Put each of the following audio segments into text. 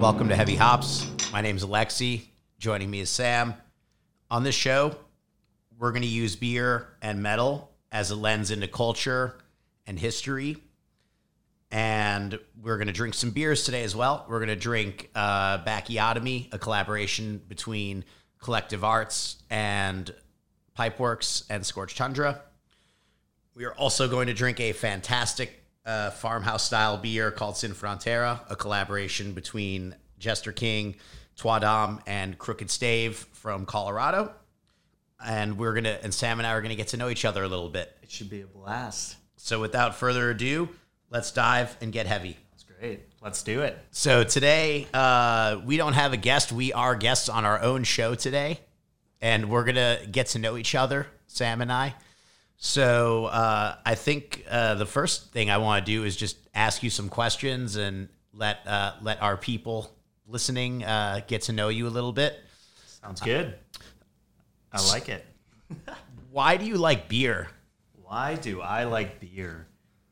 Welcome to Heavy Hops. My name is Alexi. Joining me is Sam. On this show, we're going to use beer and metal as a lens into culture and history. And we're going to drink some beers today as well. We're going to drink uh, Backeotomy, a collaboration between Collective Arts and Pipeworks and Scorched Tundra. We are also going to drink a fantastic uh, farmhouse style beer called Sin Frontera, a collaboration between Jester King, Trois Dames, and Crooked Stave from Colorado. And we're gonna and Sam and I are gonna get to know each other a little bit. It should be a blast. So without further ado, let's dive and get heavy. That's great. Let's do it. So today, uh, we don't have a guest. We are guests on our own show today, and we're gonna get to know each other, Sam and I. So uh, I think uh, the first thing I want to do is just ask you some questions and let uh, let our people listening uh, get to know you a little bit. Sounds good. I like it. Why do you like beer? Why do I like beer?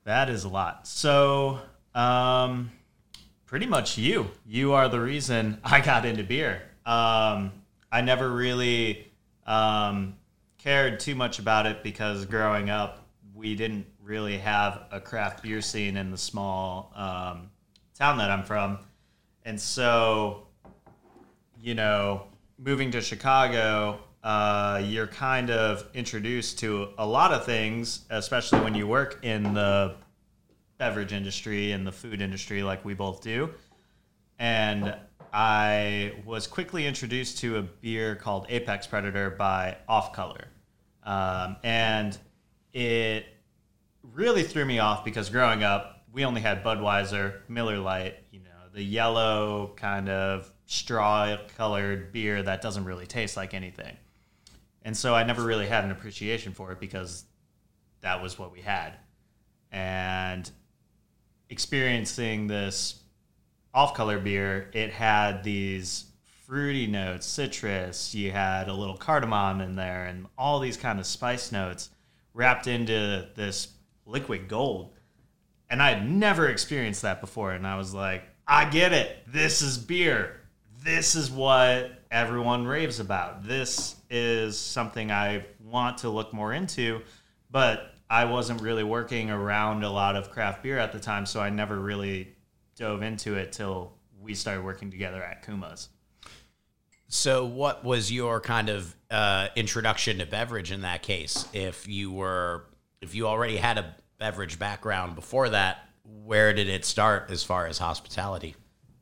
That is a lot. So, um, pretty much you. You are the reason I got into beer. Um, I never really um, cared too much about it because growing up, we didn't really have a craft beer scene in the small um, town that I'm from. And so, you know, moving to Chicago, uh, you're kind of introduced to a lot of things, especially when you work in the beverage industry and the food industry, like we both do. And I was quickly introduced to a beer called Apex Predator by Off Color. Um, and it really threw me off because growing up, we only had Budweiser, Miller Lite, you know, the yellow kind of straw colored beer that doesn't really taste like anything. And so I never really had an appreciation for it because that was what we had. And experiencing this off color beer, it had these fruity notes, citrus, you had a little cardamom in there, and all these kind of spice notes wrapped into this liquid gold. And I had never experienced that before. And I was like, I get it. This is beer. This is what everyone raves about. This is something I want to look more into. But I wasn't really working around a lot of craft beer at the time. So I never really dove into it till we started working together at Kuma's. So, what was your kind of uh, introduction to beverage in that case? If you were, if you already had a beverage background before that, where did it start as far as hospitality?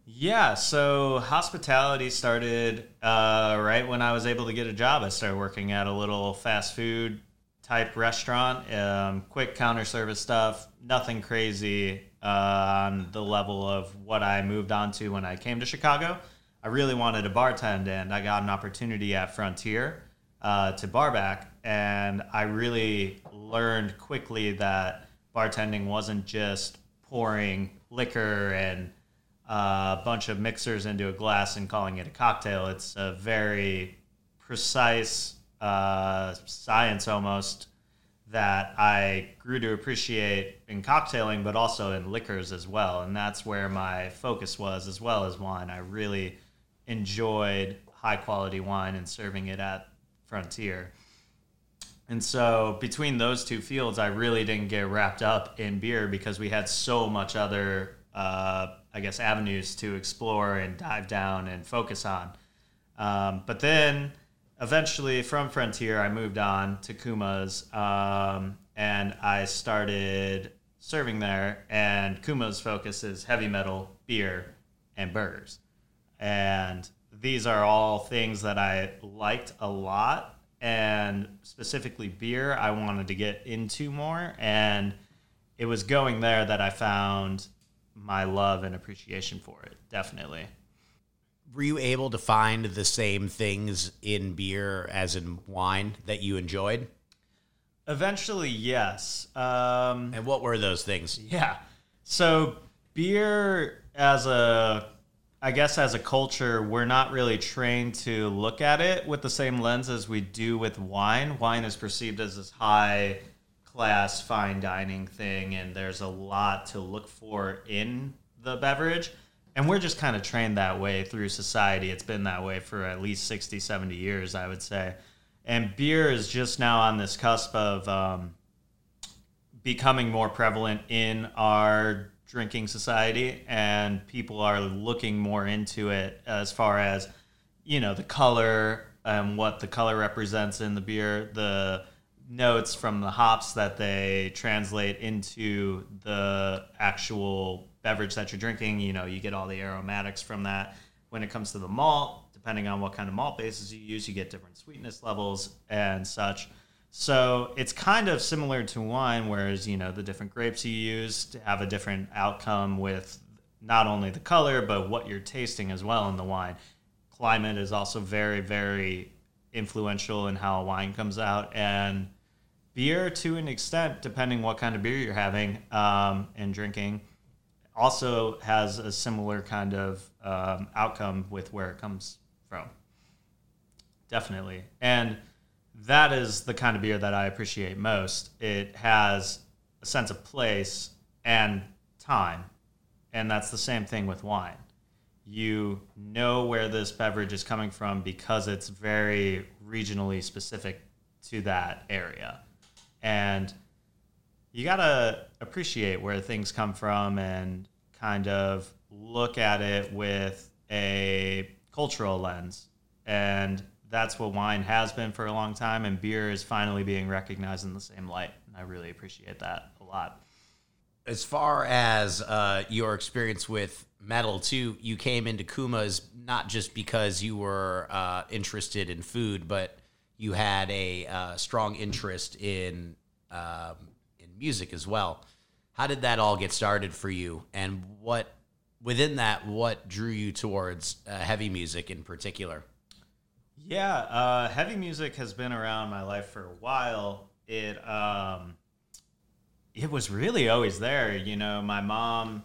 Yeah, so hospitality started uh, right when I was able to get a job. I started working at a little fast food type restaurant, um, quick counter service stuff, nothing crazy uh, on the level of what I moved on to when I came to Chicago. I really wanted to bartend, and I got an opportunity at Frontier uh, to barback, and I really learned quickly that bartending wasn't just pouring liquor and uh, a bunch of mixers into a glass and calling it a cocktail. It's a very precise uh, science almost that I grew to appreciate in cocktailing, but also in liquors as well. And that's where my focus was, as well as wine. I really enjoyed high quality wine and serving it at Frontier. And so between those two fields, I really didn't get wrapped up in beer because we had so much other, uh, I guess, avenues to explore and dive down and focus on. Um, but then eventually from Frontier, I moved on to Kuma's um, and I started serving there. And Kuma's focus is heavy metal, beer, and burgers. And these are all things that I liked a lot. And specifically, beer, I wanted to get into more. And it was going there that I found my love and appreciation for it, definitely. Were you able to find the same things in beer as in wine that you enjoyed? Eventually, yes. Um, And what were those things? Yeah. So beer as a I guess as a culture, we're not really trained to look at it with the same lens as we do with wine. Wine is perceived as this high class fine dining thing and there's a lot to look for in the beverage. and we're just kind of trained that way through society. It's been that way for at least 60, 70 years, I would say. And beer is just now on this cusp of um, becoming more prevalent in our drinking society, and people are looking more into it as far as, you know, the color and what the color represents in the beer, the notes from the hops that they translate into the actual beverage that you're drinking. You know, you get all the aromatics from that. When it comes to the malt, depending on what kind of malt bases you use, you get different sweetness levels and such. So it's kind of similar to wine, whereas you know the different grapes you use to have a different outcome with not only the color but what you're tasting as well in the wine. Climate is also very, very influential in how a wine comes out, and beer to an extent, depending what kind of beer you're having um, and drinking also has a similar kind of um, outcome with where it comes from. Definitely. And that is the kind of beer that I appreciate most. It has a sense of place and time. And that's the same thing with wine. You know where this beverage is coming from because it's very regionally specific to that area. And you got to appreciate where things come from and kind of look at it with a cultural lens. And that's what wine has been for a long time, and beer is finally being recognized in the same light. And I really appreciate that a lot. As far as uh, your experience with metal, too, you came into Kuma's not just because you were uh, interested in food, but you had a uh, strong interest in um, music as well. How did that all get started for you, and what within that what drew you towards uh, heavy music in particular? Yeah, uh, heavy music has been around my life for a while. It um, it was really always there. You know, my mom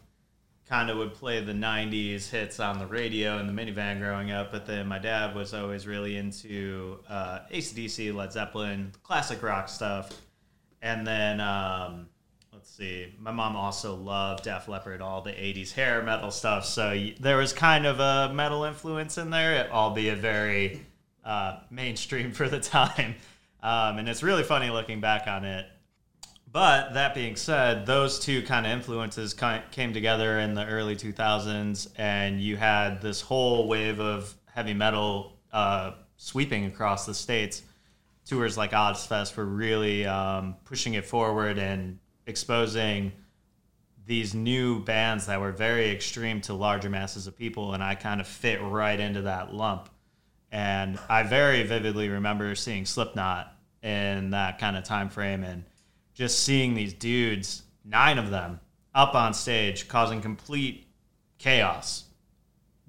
kind of would play the 90s hits on the radio in the minivan growing up, but then my dad was always really into uh, ACDC, Led Zeppelin, classic rock stuff. And then um, let's see, my mom also loved Def Leppard, all the '80s hair metal stuff. So there was kind of a metal influence in there, albeit very uh, mainstream for the time. Um, and it's really funny looking back on it. But that being said, those two kind of influences came together in the early 2000s, and you had this whole wave of heavy metal uh, sweeping across the states tours like Ozzfest were really um, pushing it forward and exposing these new bands that were very extreme to larger masses of people, and I kind of fit right into that lump. And I very vividly remember seeing Slipknot in that kind of time frame, and just seeing these dudes, nine of them, up on stage, causing complete chaos,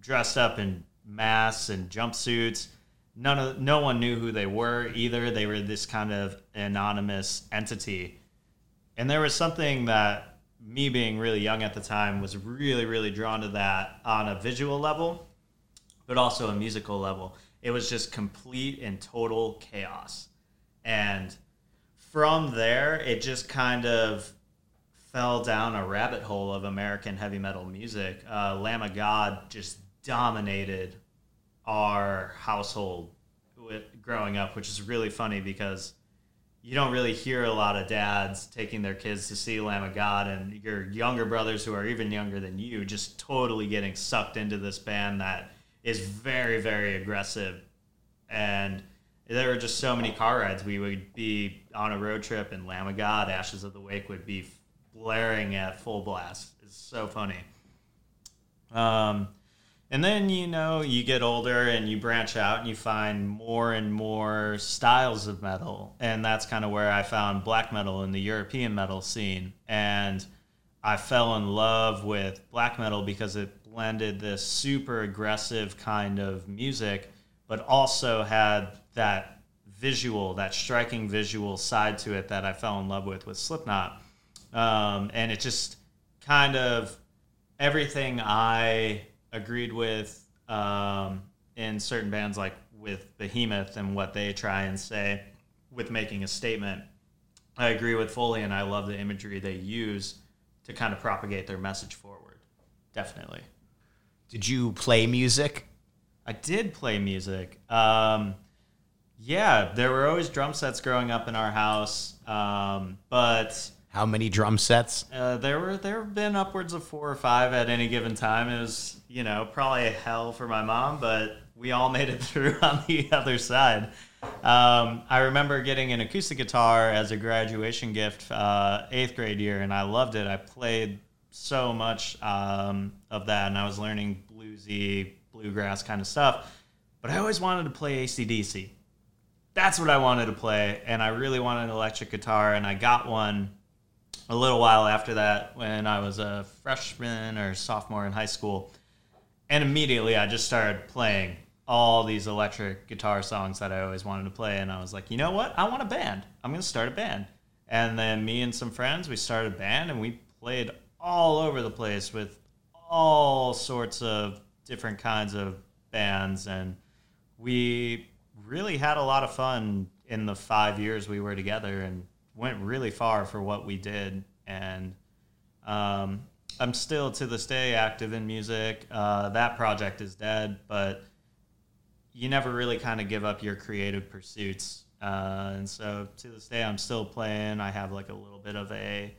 dressed up in masks and jumpsuits none of no one knew who they were either. They were this kind of anonymous entity, and there was something that me being really young at the time was really really drawn to that on a visual level, but also a musical level. It was just complete and total chaos, and from there it just kind of fell down a rabbit hole of American heavy metal music. Uh, Lamb of God just dominated our household with growing up, which is really funny because you don't really hear a lot of dads taking their kids to see Lamb of God, and your younger brothers who are even younger than you just totally getting sucked into this band that is very, very aggressive. And there were just so many car rides. We would be on a road trip, and Lamb of God, Ashes of the Wake would be blaring at full blast. It's so funny. Um, and then, you know, you get older and you branch out and you find more and more styles of metal. And that's kind of where I found black metal in the European metal scene. And I fell in love with black metal because it blended this super aggressive kind of music, but also had that visual, that striking visual side to it that I fell in love with with Slipknot. Um, and it just kind of everything I agreed with um, in certain bands, like with Behemoth and what they try and say with making a statement. I agree with Foley, and I love the imagery they use to kind of propagate their message forward. Definitely. Did you play music? I did play music. Um, yeah, there were always drum sets growing up in our house, um, but How many drum sets? uh, there were there have been upwards of four or five at any given time. It was you know probably a hell for my mom, but we all made it through on the other side. Um, I remember getting an acoustic guitar as a graduation gift, uh, eighth grade year, and I loved it. I played so much um, of that, and I was learning bluesy, bluegrass kind of stuff. But I always wanted to play ACDC. That's what I wanted to play, and I really wanted an electric guitar, and I got one a little while after that when I was a freshman or sophomore in high school. And immediately I just started playing all these electric guitar songs that I always wanted to play. And I was like, you know what? I want a band. I'm going to start a band. And then me and some friends, we started a band and we played all over the place with all sorts of different kinds of bands. And we really had a lot of fun in the five years we were together and went really far for what we did. And um, I'm still to this day active in music. Uh, that project is dead, but you never really kind of give up your creative pursuits. Uh, and so to this day, I'm still playing. I have like a little bit of a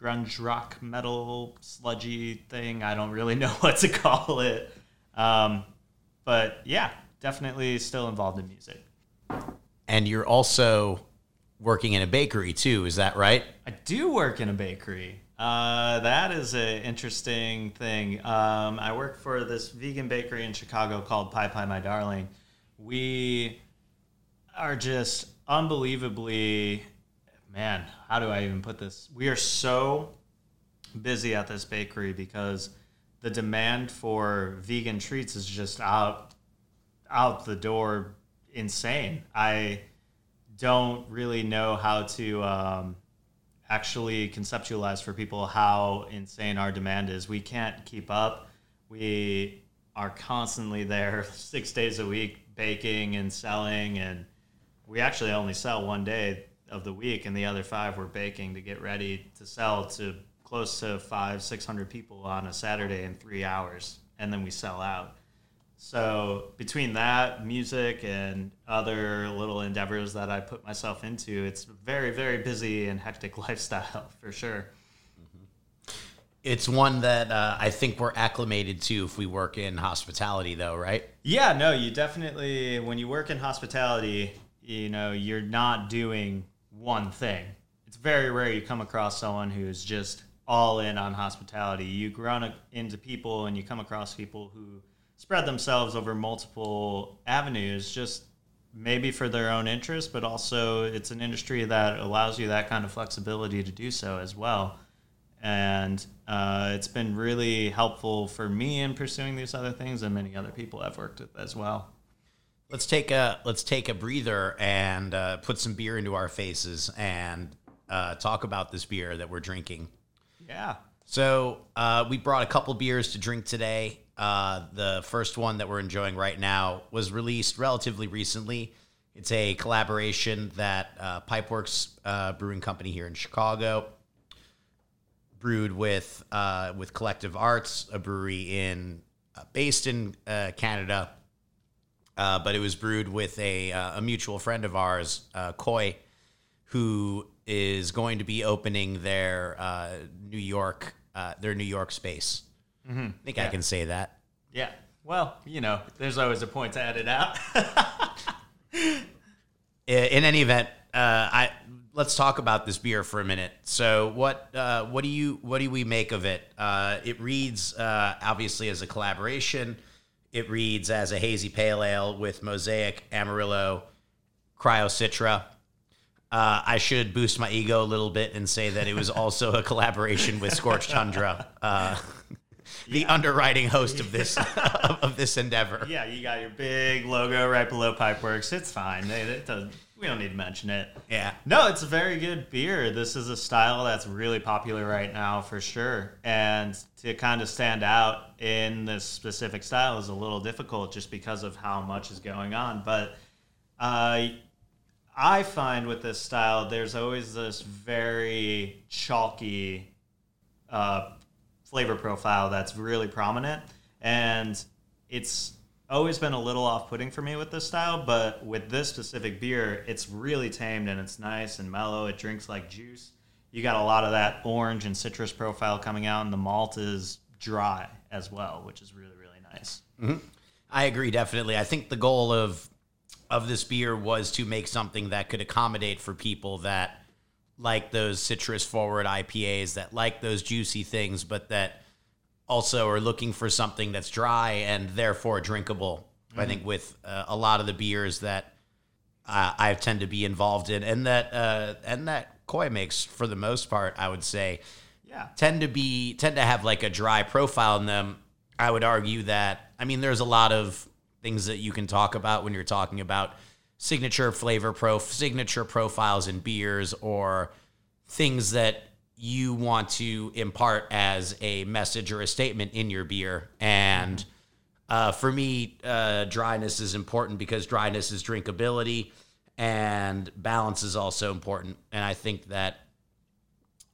grunge rock metal sludgy thing. I don't really know what to call it. Um, but yeah, definitely still involved in music. And you're also working in a bakery too, is that right? I do work in a bakery. Uh, that is an interesting thing. Um, I work for this vegan bakery in Chicago called Pie Pie My Darling. We are just unbelievably, man, how do I even put this? We are so busy at this bakery because the demand for vegan treats is just out out the door insane. I don't really know how to um, actually conceptualize for people how insane our demand is. We can't keep up. We are constantly there six days a week baking and selling, and we actually only sell one day of the week, and the other five we're baking to get ready to sell to close to five, six hundred people on a Saturday in three hours, and then we sell out. So between that, music, and other little endeavors that I put myself into, it's a very, very busy and hectic lifestyle for sure. It's one that uh, I think we're acclimated to if we work in hospitality, though, right? Yeah, no, you definitely when you work in hospitality, you know, you're not doing one thing. It's very rare you come across someone who's just all in on hospitality. You run into people and you come across people who spread themselves over multiple avenues just maybe for their own interest, but also it's an industry that allows you that kind of flexibility to do so as well. And uh, it's been really helpful for me in pursuing these other things and many other people I've worked with as well. Let's take a let's take a breather and uh, put some beer into our faces and uh, talk about this beer that we're drinking. Yeah. So uh, we brought a couple beers to drink today. Uh, the first one that we're enjoying right now was released relatively recently. It's a collaboration that uh, Pipeworks uh, Brewing Company here in Chicago brewed with uh, with Collective Arts, a brewery in uh, based in uh, Canada, uh, but it was brewed with a uh, a mutual friend of ours, uh, Koi, who is going to be opening their uh, New York uh, their New York space. I think I can say that. Yeah. Well, you know, there's always a point to edit out. I- in any event, uh, I let's talk about this beer for a minute. So, what uh, what do you what do we make of it? Uh, it reads uh, obviously as a collaboration. It reads as a hazy pale ale with Mosaic, Amarillo, Cryo Citra. Uh, I should boost my ego a little bit and say that it was also a collaboration with Scorched Tundra, uh, the underwriting host of this of this endeavor. yeah, you got your big logo right below Pipeworks. It's fine. They, it doesn't, we don't need to mention it. Yeah. No, it's a very good beer. This is a style that's really popular right now for sure. And to kind of stand out in this specific style is a little difficult just because of how much is going on. But uh, I find with this style, there's always this very chalky uh, flavor profile that's really prominent. and it's always been a little off-putting for me with this style. But with this specific beer, it's really tamed and it's nice and mellow. It drinks like juice. You got a lot of that orange and citrus profile coming out, and the malt is dry as well, which is really really nice. Mm-hmm. I agree definitely. I think the goal of of this beer was to make something that could accommodate for people that like those citrus forward IPAs, that like those juicy things, but that also are looking for something that's dry and therefore drinkable. I think with uh, a lot of the beers that uh, I tend to be involved in, and that uh, and that Koi makes for the most part, I would say, Yeah. tend to be tend to have like a dry profile in them. I would argue that I mean there's a lot of things that you can talk about when you're talking about signature flavor pro signature profiles in beers or things that you want to impart as a message or a statement in your beer. And uh, for me uh, dryness is important because dryness is drinkability and balance is also important. And i think that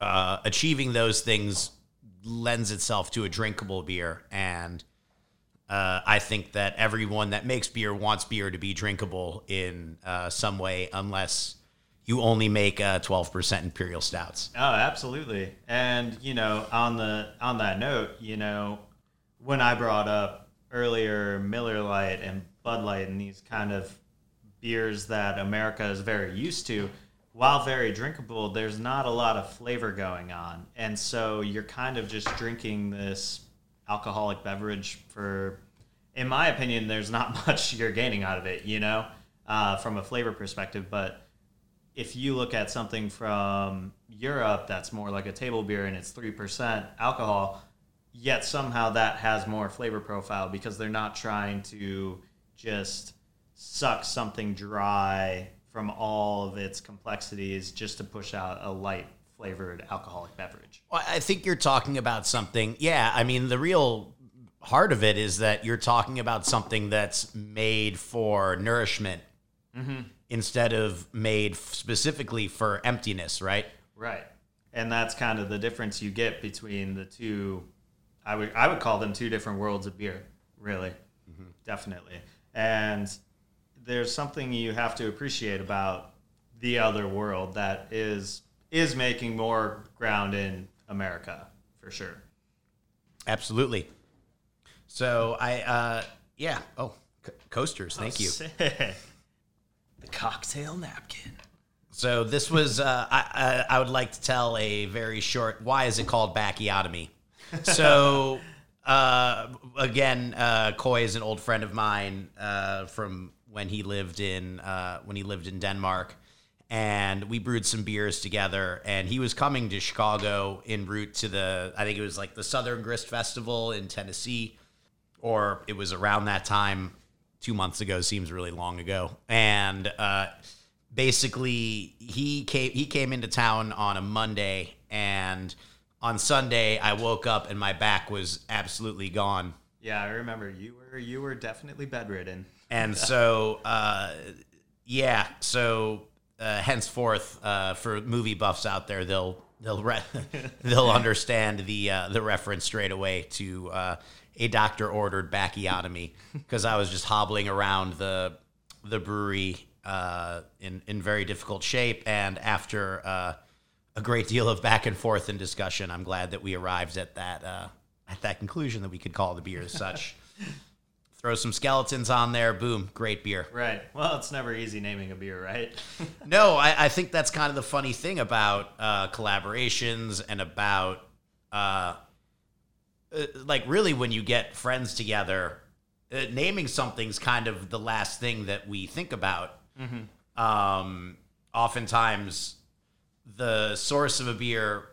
uh, achieving those things lends itself to a drinkable beer. And uh, I think that everyone that makes beer wants beer to be drinkable in uh, some way, unless you only make uh, 12% imperial stouts. Oh, absolutely. And you know, on the on that note, you know, when I brought up earlier Miller Lite and Bud Light and these kind of beers that America is very used to, while very drinkable, there's not a lot of flavor going on. And so you're kind of just drinking this alcoholic beverage for in my opinion, there's not much you're gaining out of it, you know, uh, from a flavor perspective. But if you look at something from Europe that's more like a table beer and it's 3% alcohol, yet somehow that has more flavor profile because they're not trying to just suck something dry from all of its complexities just to push out a light flavored alcoholic beverage. Well, I think you're talking about something. Yeah, I mean, the real heart of it is that you're talking about something that's made for nourishment mm-hmm. Instead of made specifically for emptiness, right? Right. And that's kind of the difference you get between the two I would I would call them two different worlds of beer, really. Definitely. And there's something you have to appreciate about the other world that is is making more ground in America for sure. Absolutely. So I, uh, yeah. Oh, co- coasters. Thank you. The cocktail napkin. So this was. Uh, I, I I would like to tell a very short. Why is it called Backeotomy? So uh, again, uh, Coy is an old friend of mine uh, from when he lived in uh, when he lived in Denmark, and we brewed some beers together. And he was coming to Chicago en route to the. I think it was like the Southern Grist Festival in Tennessee, or it was around that time. Two months ago seems really long ago, and. Uh, basically he came he came into town on a Monday and on Sunday I woke up and my back was absolutely gone. Yeah, I remember you were you were definitely bedridden. And so uh, yeah, so uh, henceforth uh, for movie buffs out there they'll they'll re- they'll understand the uh, the reference straight away to uh, a doctor ordered backeotomy because I was just hobbling around the the brewery uh, in in very difficult shape, and after uh, a great deal of back and forth and discussion, I'm glad that we arrived at that uh, at that conclusion that we could call the beer as such. Throw some skeletons on there, boom, great beer. Right. Well, it's never easy naming a beer, right? No, I, I think that's kind of the funny thing about uh, collaborations and about, uh, like, really when you get friends together, uh, naming something's kind of the last thing that we think about. Um, oftentimes, the source of a beer,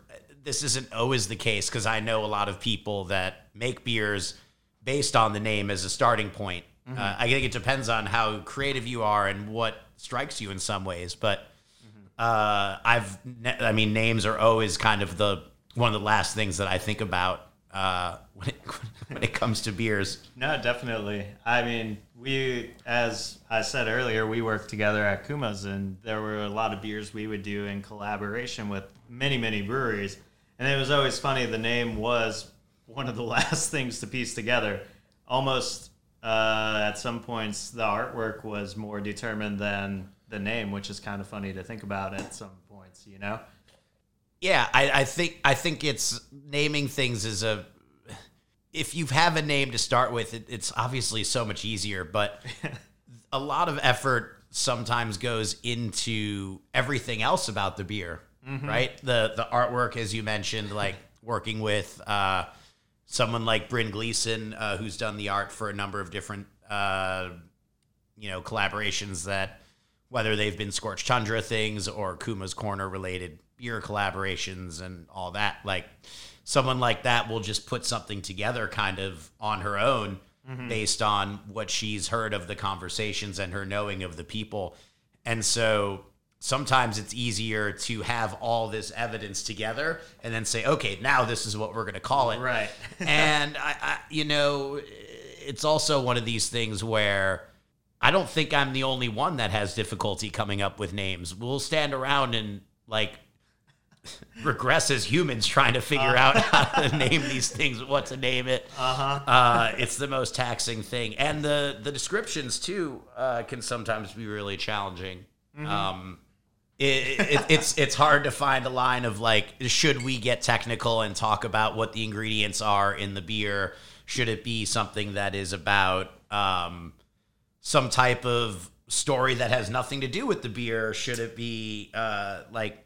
this isn't always the case because I know a lot of people that make beers based on the name as a starting point. Uh, I think it depends on how creative you are and what strikes you in some ways, but uh, I've, I mean, names are always kind of the one of the last things that I think about uh, when it when it comes to beers. No, definitely. I mean, we, as I said earlier, we worked together at Kuma's, and there were a lot of beers we would do in collaboration with many, many breweries. And it was always funny. The name was one of the last things to piece together. almost uh, at some points the artwork was more determined than the name, which is kind of funny to think about at some points, you know? Yeah, I, I think I think it's naming things is a if you have a name to start with, it, it's obviously so much easier. But a lot of effort sometimes goes into everything else about the beer, right? The the artwork, as you mentioned, like working with uh, someone like Bryn Gleason, uh, who's done the art for a number of different uh, you know collaborations that whether they've been scorched tundra things or kuma's corner related beer collaborations and all that like someone like that will just put something together kind of on her own mm-hmm. based on what she's heard of the conversations and her knowing of the people and so sometimes it's easier to have all this evidence together and then say okay now this is what we're going to call it Right. and I, I, you know, it's also one of these things where I don't think I'm the only one that has difficulty coming up with names. We'll stand around and like regress as humans trying to figure out how to name these things, what to name it. Uh-huh. Uh, it's the most taxing thing, and the the descriptions too uh, can sometimes be really challenging. Um, it, it, it's it's hard to find a line of like, should we get technical and talk about what the ingredients are in the beer? Should it be something that is about um, some type of story that has nothing to do with the beer? Should it be uh, like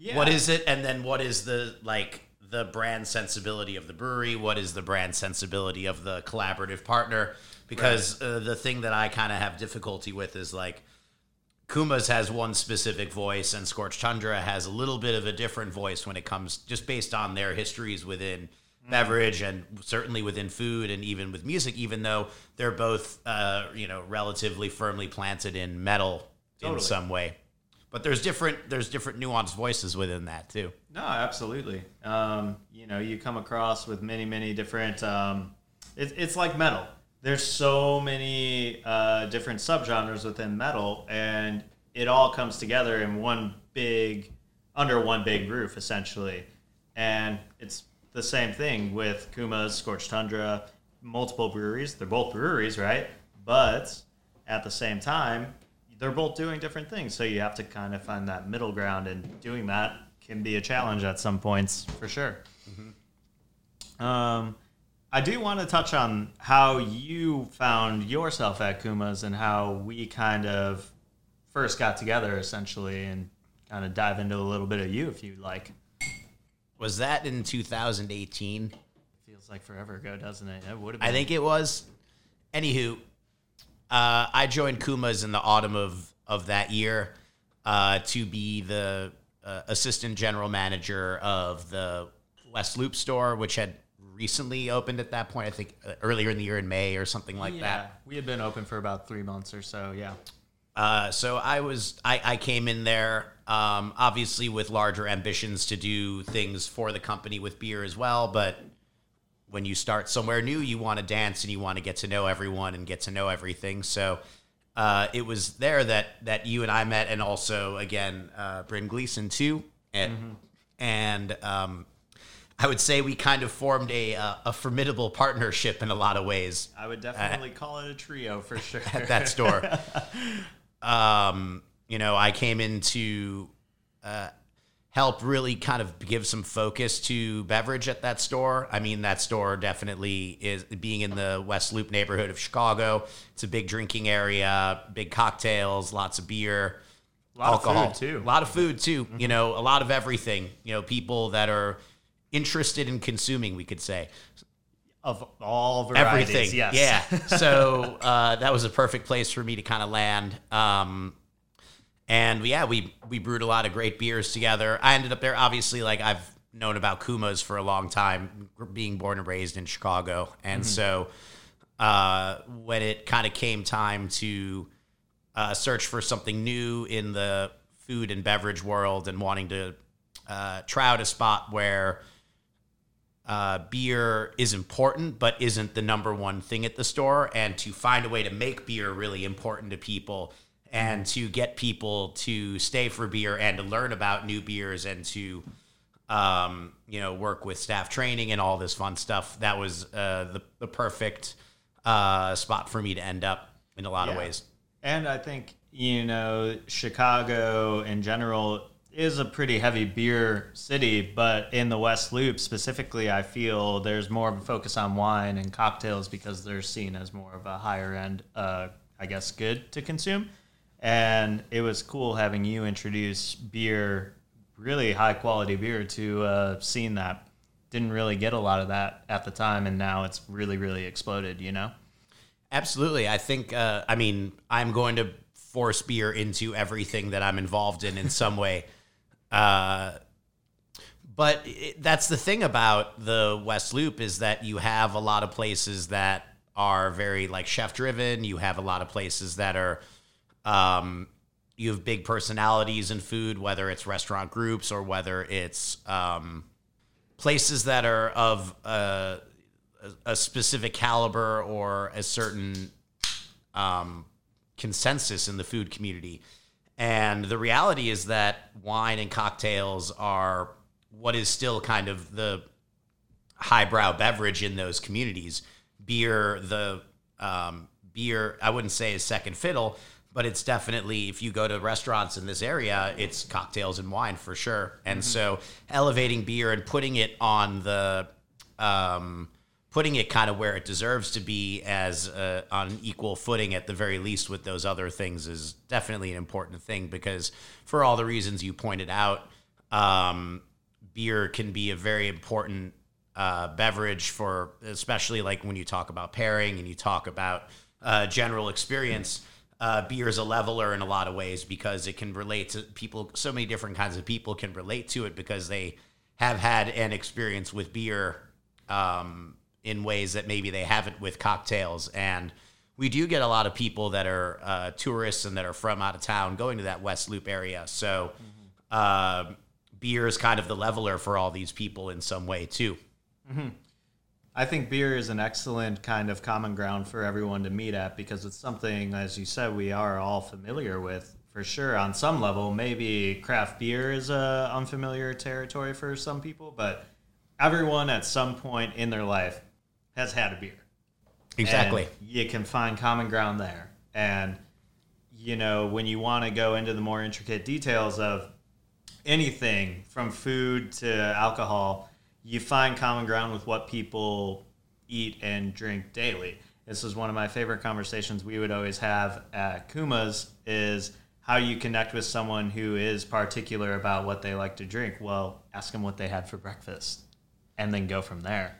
Yeah. what is it? And then what is the like the brand sensibility of the brewery? What is the brand sensibility of the collaborative partner? Because uh, the thing that i kind of have difficulty with is like kuma's has one specific voice and scorched tundra has a little bit of a different voice when it comes just based on their histories within beverage and certainly within food and even with music even though they're both uh, you know relatively firmly planted in metal in some way but there's different there's different nuanced voices within that too. No, absolutely. Um, you know, you come across with many, many different. Um, it, it's like metal. There's so many uh, different subgenres within metal, and it all comes together in one big, under one big roof, essentially. And it's the same thing with Kuma's, Scorched Tundra, multiple breweries. They're both breweries, right? But at the same time, they're both doing different things. So you have to kind of find that middle ground, and doing that can be a challenge at some points for sure. Um, I do want to touch on how you found yourself at Kuma's and how we kind of first got together, essentially, and kind of dive into a little bit of you if you'd like. Was that in 2018? Feels like forever ago, doesn't it? It would have. I think it was. Anywho, uh, I joined Kuma's in the autumn of of that year uh, to be the uh, assistant general manager of the West Loop store, which had recently opened at that point. I think uh, earlier in the year in May or something like yeah, that. we had been open for about three months or so. Yeah. Uh, so I was I, I came in there um, obviously with larger ambitions to do things for the company with beer as well, but when you start somewhere new, you want to dance and you want to get to know everyone and get to know everything. So uh, it was there that that you and I met, and also again uh, Bryn Gleason too, and and um, I would say we kind of formed a uh, a formidable partnership in a lot of ways I would definitely call it a trio for sure. at that store. um, you know, I came into uh, help really kind of give some focus to beverage at that store. I mean, that store definitely is being in the West Loop neighborhood of Chicago. It's a big drinking area, big cocktails, lots of beer. A lot of alcohol food, too. A lot of food too. You know, a lot of everything. You know, people that are interested in consuming, we could say of all varieties. everything. Yes. Yeah. So uh, that was a perfect place for me to kind of land. Um, and yeah, we we brewed a lot of great beers together. I ended up there. Obviously, like I've known about Kuma's for a long time, being born and raised in Chicago, and so uh, when it kind of came time to uh, search for something new in the food and beverage world, and wanting to uh, try out a spot where uh, beer is important, but isn't the number one thing at the store. And to find a way to make beer really important to people and to get people to stay for beer and to learn about new beers and to, um, you know, work with staff training and all this fun stuff. That was uh, the, the perfect uh, spot for me to end up in a lot of ways. And I think, you know, Chicago in general is a pretty heavy beer city, but in the West Loop specifically, I feel there's more of a focus on wine and cocktails because they're seen as more of a higher end, uh, I guess, good to consume. And it was cool having you introduce beer, really high quality beer, to a scene that didn't really get a lot of that at the time. And now it's really, really exploded, you know? Absolutely. I think, uh, I mean, I'm going to force beer into everything that I'm involved in in some way. Uh, but it, that's the thing about the West Loop is that you have a lot of places that are very like chef driven. You have a lot of places that are, um, you have big personalities in food, whether it's restaurant groups or whether it's um, places that are of a, a specific caliber or a certain um, consensus in the food community. And the reality is that wine and cocktails are what is still kind of the highbrow beverage in those communities. Beer, the um, beer, I wouldn't say is second fiddle, but it's definitely, if you go to restaurants in this area, it's cocktails and wine for sure. And so elevating beer and putting it on the, um, putting it kind of where it deserves to be as uh, on equal footing at the very least with those other things is definitely an important thing because for all the reasons you pointed out um, beer can be a very important uh, beverage for especially like when you talk about pairing and you talk about uh, general experience uh, beer is a leveler in a lot of ways because it can relate to people so many different kinds of people can relate to it because they have had an experience with beer um, in ways that maybe they haven't with cocktails. And we do get a lot of people that are uh, tourists and that are from out of town going to that West Loop area. So uh, beer is kind of the leveler for all these people in some way, too. I think beer is an excellent kind of common ground for everyone to meet at because it's something, as you said, we are all familiar with for sure. On some level, maybe craft beer is a unfamiliar territory for some people, but everyone at some point in their life has had a beer. Exactly. And you can find common ground there. And, you know, when you want to go into the more intricate details of anything from food to alcohol, you find common ground with what people eat and drink daily. This is one of my favorite conversations we would always have at Kuma's is how you connect with someone who is particular about what they like to drink. Well, ask them what they had for breakfast and then go from there.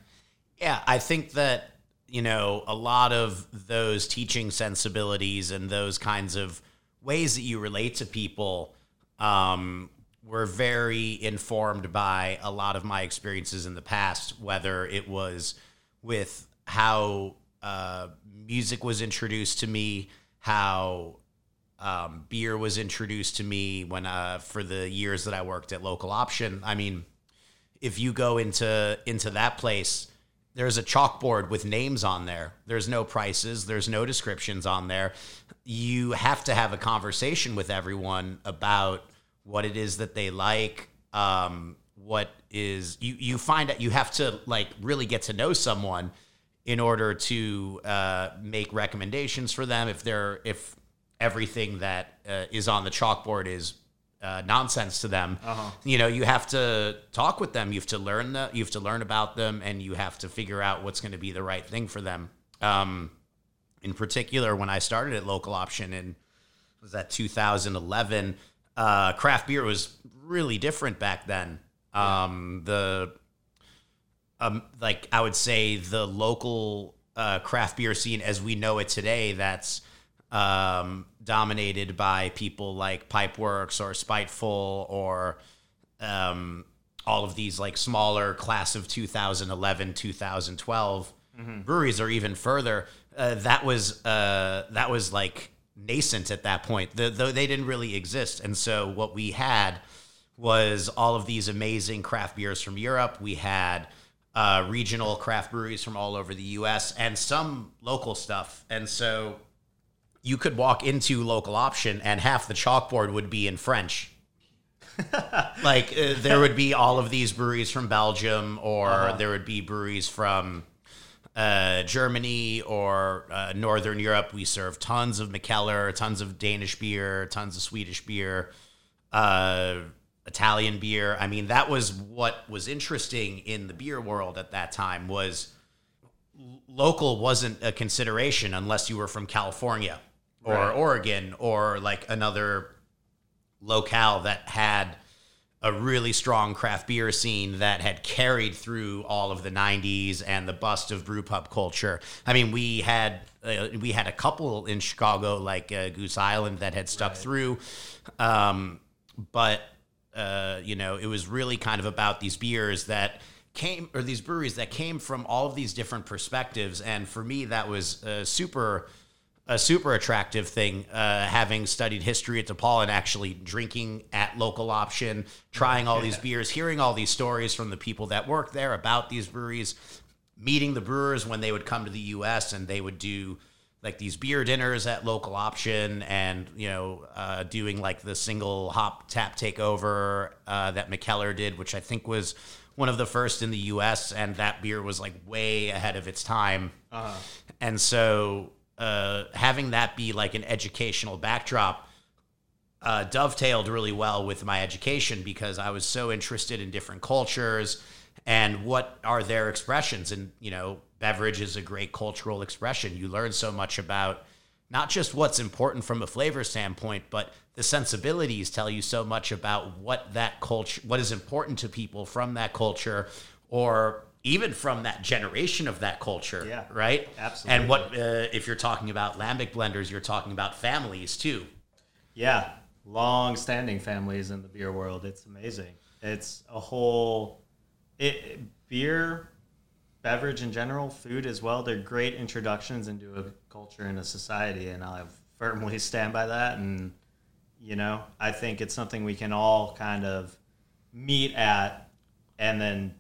Yeah, I think that, you know, a lot of those teaching sensibilities and those kinds of ways that you relate to people um, were very informed by a lot of my experiences in the past, whether it was with how uh, music was introduced to me, how um, beer was introduced to me when uh, for the years that I worked at local option. I mean, if you go into into that place, there's a chalkboard with names on there. There's no prices. There's no descriptions on there. You have to have a conversation with everyone about what it is that they like. Um, what is you you find out you have to like really get to know someone in order to uh, make recommendations for them if they're if everything that uh, is on the chalkboard is uh, nonsense to them. You know, you have to talk with them. You have to learn the, you have to learn about them, and you have to figure out what's going to be the right thing for them. Um, in particular, when I started at Local Option in was that 2011, uh, craft beer was really different back then. Um, the um, like I would say the local uh, craft beer scene as we know it today, that's um, dominated by people like Pipeworks or Spiteful or um, all of these like smaller class of 2011, 2012 breweries, or even further. Uh, that was uh, that was like nascent at that point. The, though they didn't really exist, and so what we had was all of these amazing craft beers from Europe. We had uh, regional craft breweries from all over the U.S. and some local stuff, and so you could walk into local option and half the chalkboard would be in French. like uh, there would be all of these breweries from Belgium, or there would be breweries from uh, Germany or uh, Northern Europe, we serve tons of Mikkeller, tons of Danish beer, tons of Swedish beer, uh, Italian beer. I mean, that was what was interesting in the beer world at that time was local wasn't a consideration unless you were from California or Right. Oregon or like another locale that had a really strong craft beer scene that had carried through all of the 90s and the bust of brewpub culture. I mean, we had uh, we had a couple in Chicago like uh, Goose Island that had stuck through. Um, but uh, you know, it was really kind of about these beers that came or these breweries that came from all of these different perspectives. And for me that was a super a super attractive thing uh, having studied history at DePaul and actually drinking at local option trying all these beers hearing all these stories from the people that work there about these breweries meeting the brewers when they would come to the US and they would do like these beer dinners at local option and you know uh, doing like the single hop tap takeover uh, that Mikkeller did which I think was one of the first in the US and that beer was like way ahead of its time. And so uh, having that be like an educational backdrop uh, dovetailed really well with my education because I was so interested in different cultures and what are their expressions. And, you know, beverage is a great cultural expression. You learn so much about not just what's important from a flavor standpoint, but the sensibilities tell you so much about what that culture, what is important to people from that culture or even from that generation of that culture. Yeah. Right. Absolutely. And what, uh, if you're talking about lambic blenders, you're talking about families too. Yeah, long-standing families in the beer world. It's amazing. It's a whole it, beer, beverage in general, food as well. They're great introductions into a culture and a society, and I firmly stand by that. And you know, I think it's something we can all kind of meet at, and then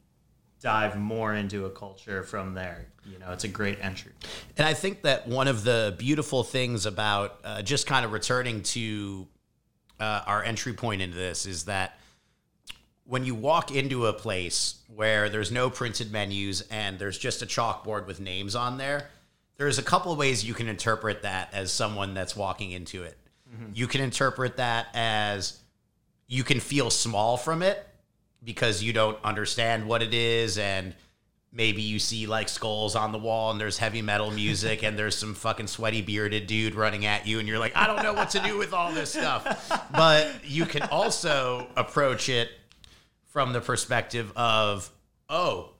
dive more into a culture from there. You know, it's a great entry. And I think that one of the beautiful things about uh, just kind of returning to uh, our entry point into this is that when you walk into a place where there's no printed menus and there's just a chalkboard with names on there, there's a couple of ways you can interpret that as someone that's walking into it. You can interpret that as you can feel small from it because you don't understand what it is and maybe you see like skulls on the wall and there's heavy metal music and there's some fucking sweaty bearded dude running at you and you're like I don't know what to do with all this stuff. But you can also approach it from the perspective of oh,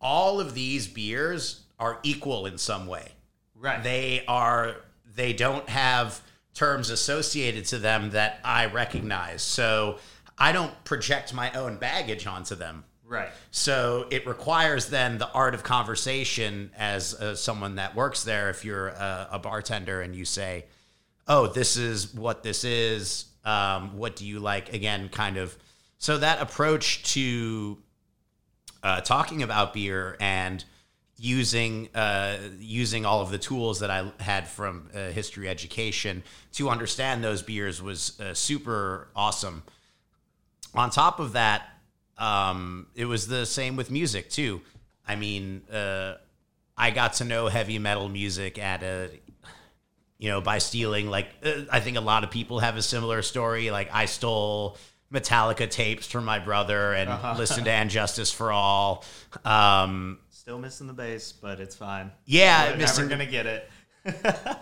all of these beers are equal in some way. Right. They are they don't have terms associated to them that I recognize. So I don't project my own baggage onto them. right. So it requires then the art of conversation as uh, someone that works there. If you're a, a bartender and you say, "Oh, this is what this is. Um, what do you like?" Again, kind of. So that approach to uh, talking about beer and using uh, using all of the tools that I had from uh, history education to understand those beers was uh, super awesome. On top of that, um, it was the same with music too. I mean, uh, I got to know heavy metal music at a you know by stealing like uh, I think a lot of people have a similar story. Like I stole Metallica tapes from my brother and listened to And Justice for All. Um, Still missing the bass, but it's fine. Yeah, We're missing- never gonna get it.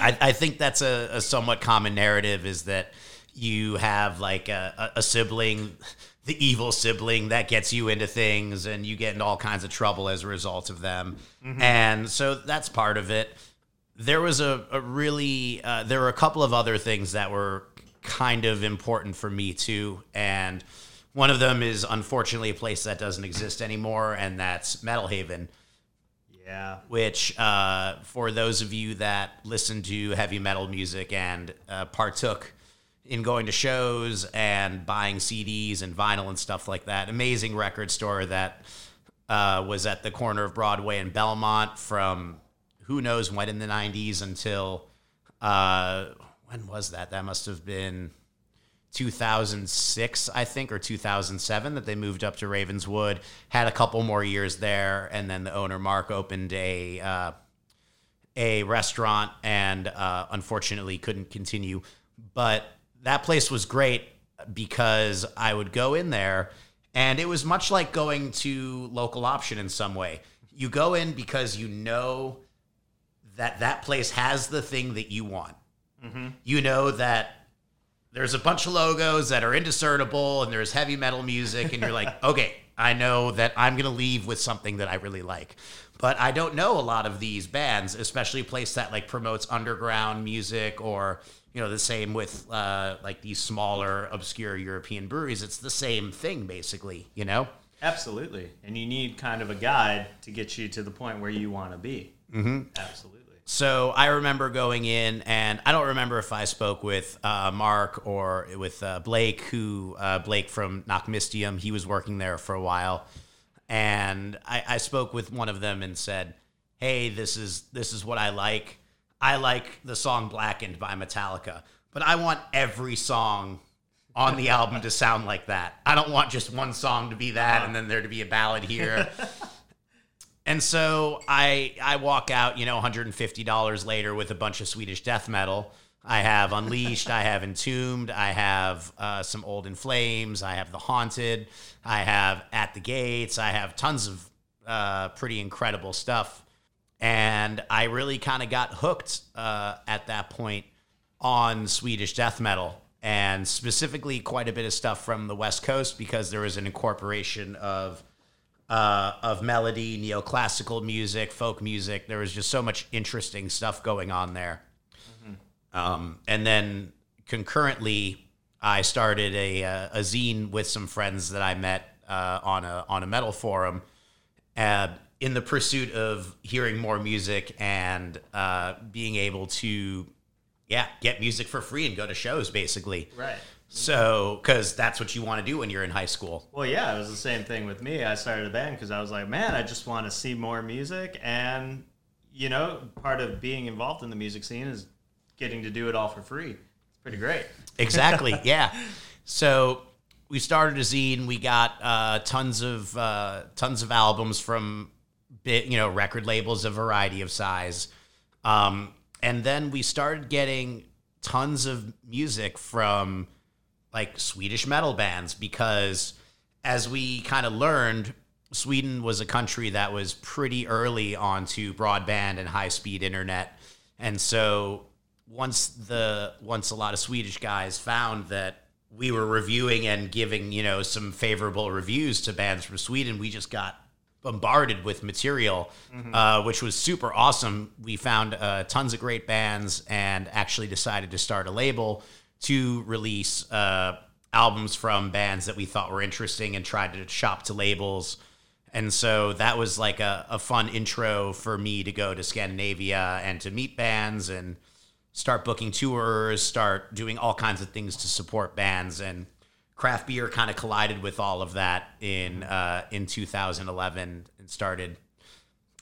I, I think that's a, a somewhat common narrative is that you have like a, a sibling, the evil sibling that gets you into things and you get into all kinds of trouble as a result of them. And so that's part of it. There was a, a really, uh, there were a couple of other things that were kind of important for me too. And one of them is unfortunately a place that doesn't exist anymore, and that's Metal Haven Yeah. which uh, for those of you that listen to heavy metal music and uh, partook in going to shows and buying CDs and vinyl and stuff like that, amazing record store that uh, was at the corner of Broadway and Belmont from who knows when in the 90s until uh, when was that? That must have been 2006, I think, or 2007 that they moved up to Ravenswood. Had a couple more years there, and then the owner Mark opened a uh, a restaurant, and uh, unfortunately couldn't continue. But that place was great because I would go in there, and it was much like going to local option in some way. You go in because you know that that place has the thing that you want. Mm-hmm. You know that there's a bunch of logos that are indiscernible and there's heavy metal music and you're like okay i know that i'm going to leave with something that i really like but i don't know a lot of these bands especially a place that like promotes underground music or you know the same with uh, like these smaller obscure european breweries it's the same thing basically you know Absolutely. And you need kind of a guide to get you to the point where you want to be. Mm-hmm. Absolutely. So I remember going in, and I don't remember if I spoke with uh, Mark or with uh, Blake, who uh, Blake from Nachtmystium. He was working there for a while, and I, I spoke with one of them and said, "Hey, this is this is what I like. I like the song Blackened by Metallica, but I want every song." On the album to sound like that. I don't want just one song to be that and then there to be a ballad here. And so I I walk out, you know, $150 later with a bunch of Swedish death metal. I have Unleashed, I have Entombed, I have uh, some Old in Flames, I have The Haunted, I have At the Gates, I have tons of uh, pretty incredible stuff. And I really kind of got hooked uh, at that point on Swedish death metal and specifically quite a bit of stuff from the West Coast because there was an incorporation of uh, of melody, neoclassical music, folk music. There was just so much interesting stuff going on there. Um, and then concurrently, I started a, uh, a zine with some friends that I met uh, on a on a metal forum, uh, in the pursuit of hearing more music and uh, being able to, yeah, get music for free and go to shows, basically. Right. So, because that's what you want to do when you're in high school. Well, yeah, it was the same thing with me. I started a band because I was like, man, I just want to see more music. And, you know, part of being involved in the music scene is getting to do it all for free. It's pretty great. Exactly. yeah. So we started a zine. We got uh, tons of uh, tons of albums from you know record labels, a variety of size, um, and then we started getting tons of music from like Swedish metal bands because as we kind of learned, Sweden was a country that was pretty early onto broadband and high speed internet. And so once the once a lot of Swedish guys found that we were reviewing and giving, you know, some favorable reviews to bands from Sweden, we just got bombarded with material, uh, which was super awesome. We found uh, tons of great bands and actually decided to start a label to release uh, albums from bands that we thought were interesting and tried to shop to labels. And so that was like a, a fun intro for me to go to Scandinavia and to meet bands and start booking tours, start doing all kinds of things to support bands. And craft beer kind of collided with all of that in uh, in 2011 and started.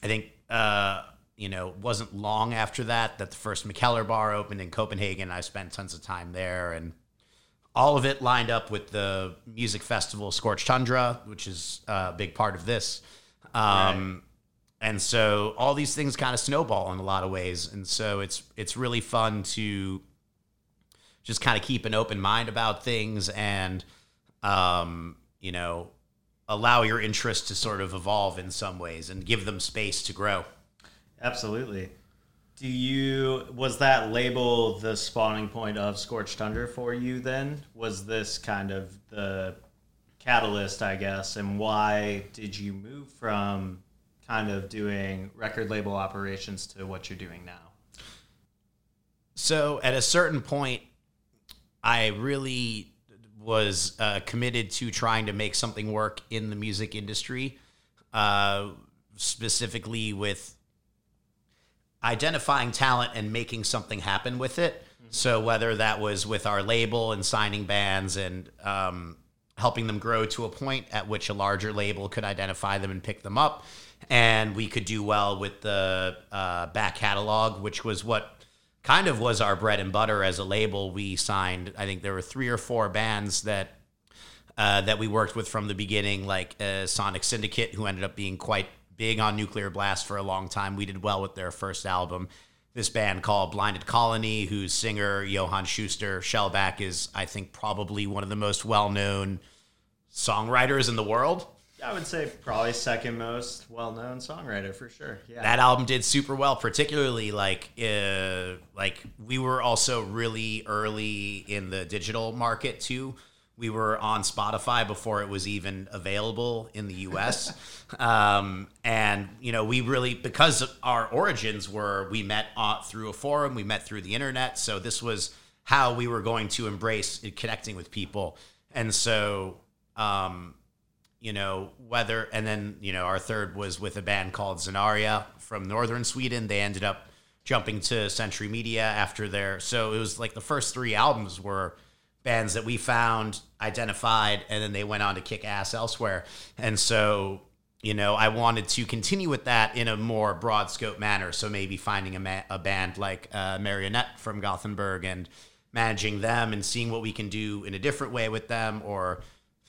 I think uh, you know wasn't long after that that the first Mikkeller bar opened in Copenhagen. I spent tons of time there and all of it lined up with the music festival Scorched Tundra, which is a big part of this. Um, And so all these things kind of snowball in a lot of ways, and so it's it's really fun to just kind of keep an open mind about things and um, you know allow your interests to sort of evolve in some ways and give them space to grow. Absolutely. Do you was that label the spawning point of Scorched Tundra for you then? Was this kind of the catalyst, I guess, and why did you move from kind of doing record label operations to what you're doing now? So at a certain point, I really was uh, committed to trying to make something work in the music industry, uh, specifically with identifying talent and making something happen with it. So whether that was with our label and signing bands and um, helping them grow to a point at which a larger label could identify them and pick them up, and we could do well with the uh, back catalog, which was what kind of was our bread and butter as a label. We signed, I think there were three or four bands that uh, that we worked with from the beginning, like uh, Sonic Syndicate, who ended up being quite big on Nuclear Blast for a long time. We did well with their first album. This band called Blinded Colony, whose singer Johan Schuster Shellback is, I think, probably one of the most well known songwriters in the world. I would say probably second most well-known songwriter for sure. Yeah. That album did super well, particularly like uh, like we were also really early in the digital market too. We were on Spotify before it was even available in the U.S. um, and you know we really because our origins were we met uh, through a forum, we met through the internet, so this was how we were going to embrace connecting with people, and so. Um, you know whether and then you know our third was with a band called Zonaria from northern Sweden. They ended up jumping to Century Media after their so it was like the first three albums were bands that we found identified and then they went on to kick ass elsewhere. And so you know, I wanted to continue with that in a more broad scope manner. So maybe finding a, ma- a band like uh, Marionette from Gothenburg and managing them and seeing what we can do in a different way with them or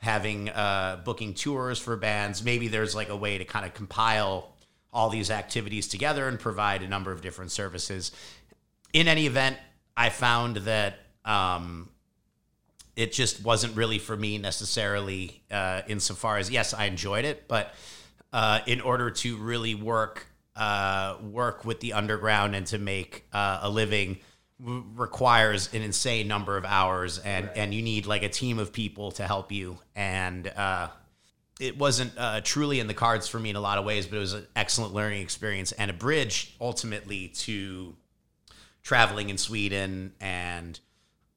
having uh, booking tours for bands. Maybe there's like a way to kind of compile all these activities together and provide a number of different services. In any event, I found that um, it just wasn't really for me necessarily, uh, insofar as yes, I enjoyed it, but uh, in order to really work uh, work with the underground and to make uh, a living requires an insane number of hours and right. and you need like a team of people to help you and uh, it wasn't uh, truly in the cards for me in a lot of ways but it was an excellent learning experience and a bridge ultimately to traveling in Sweden and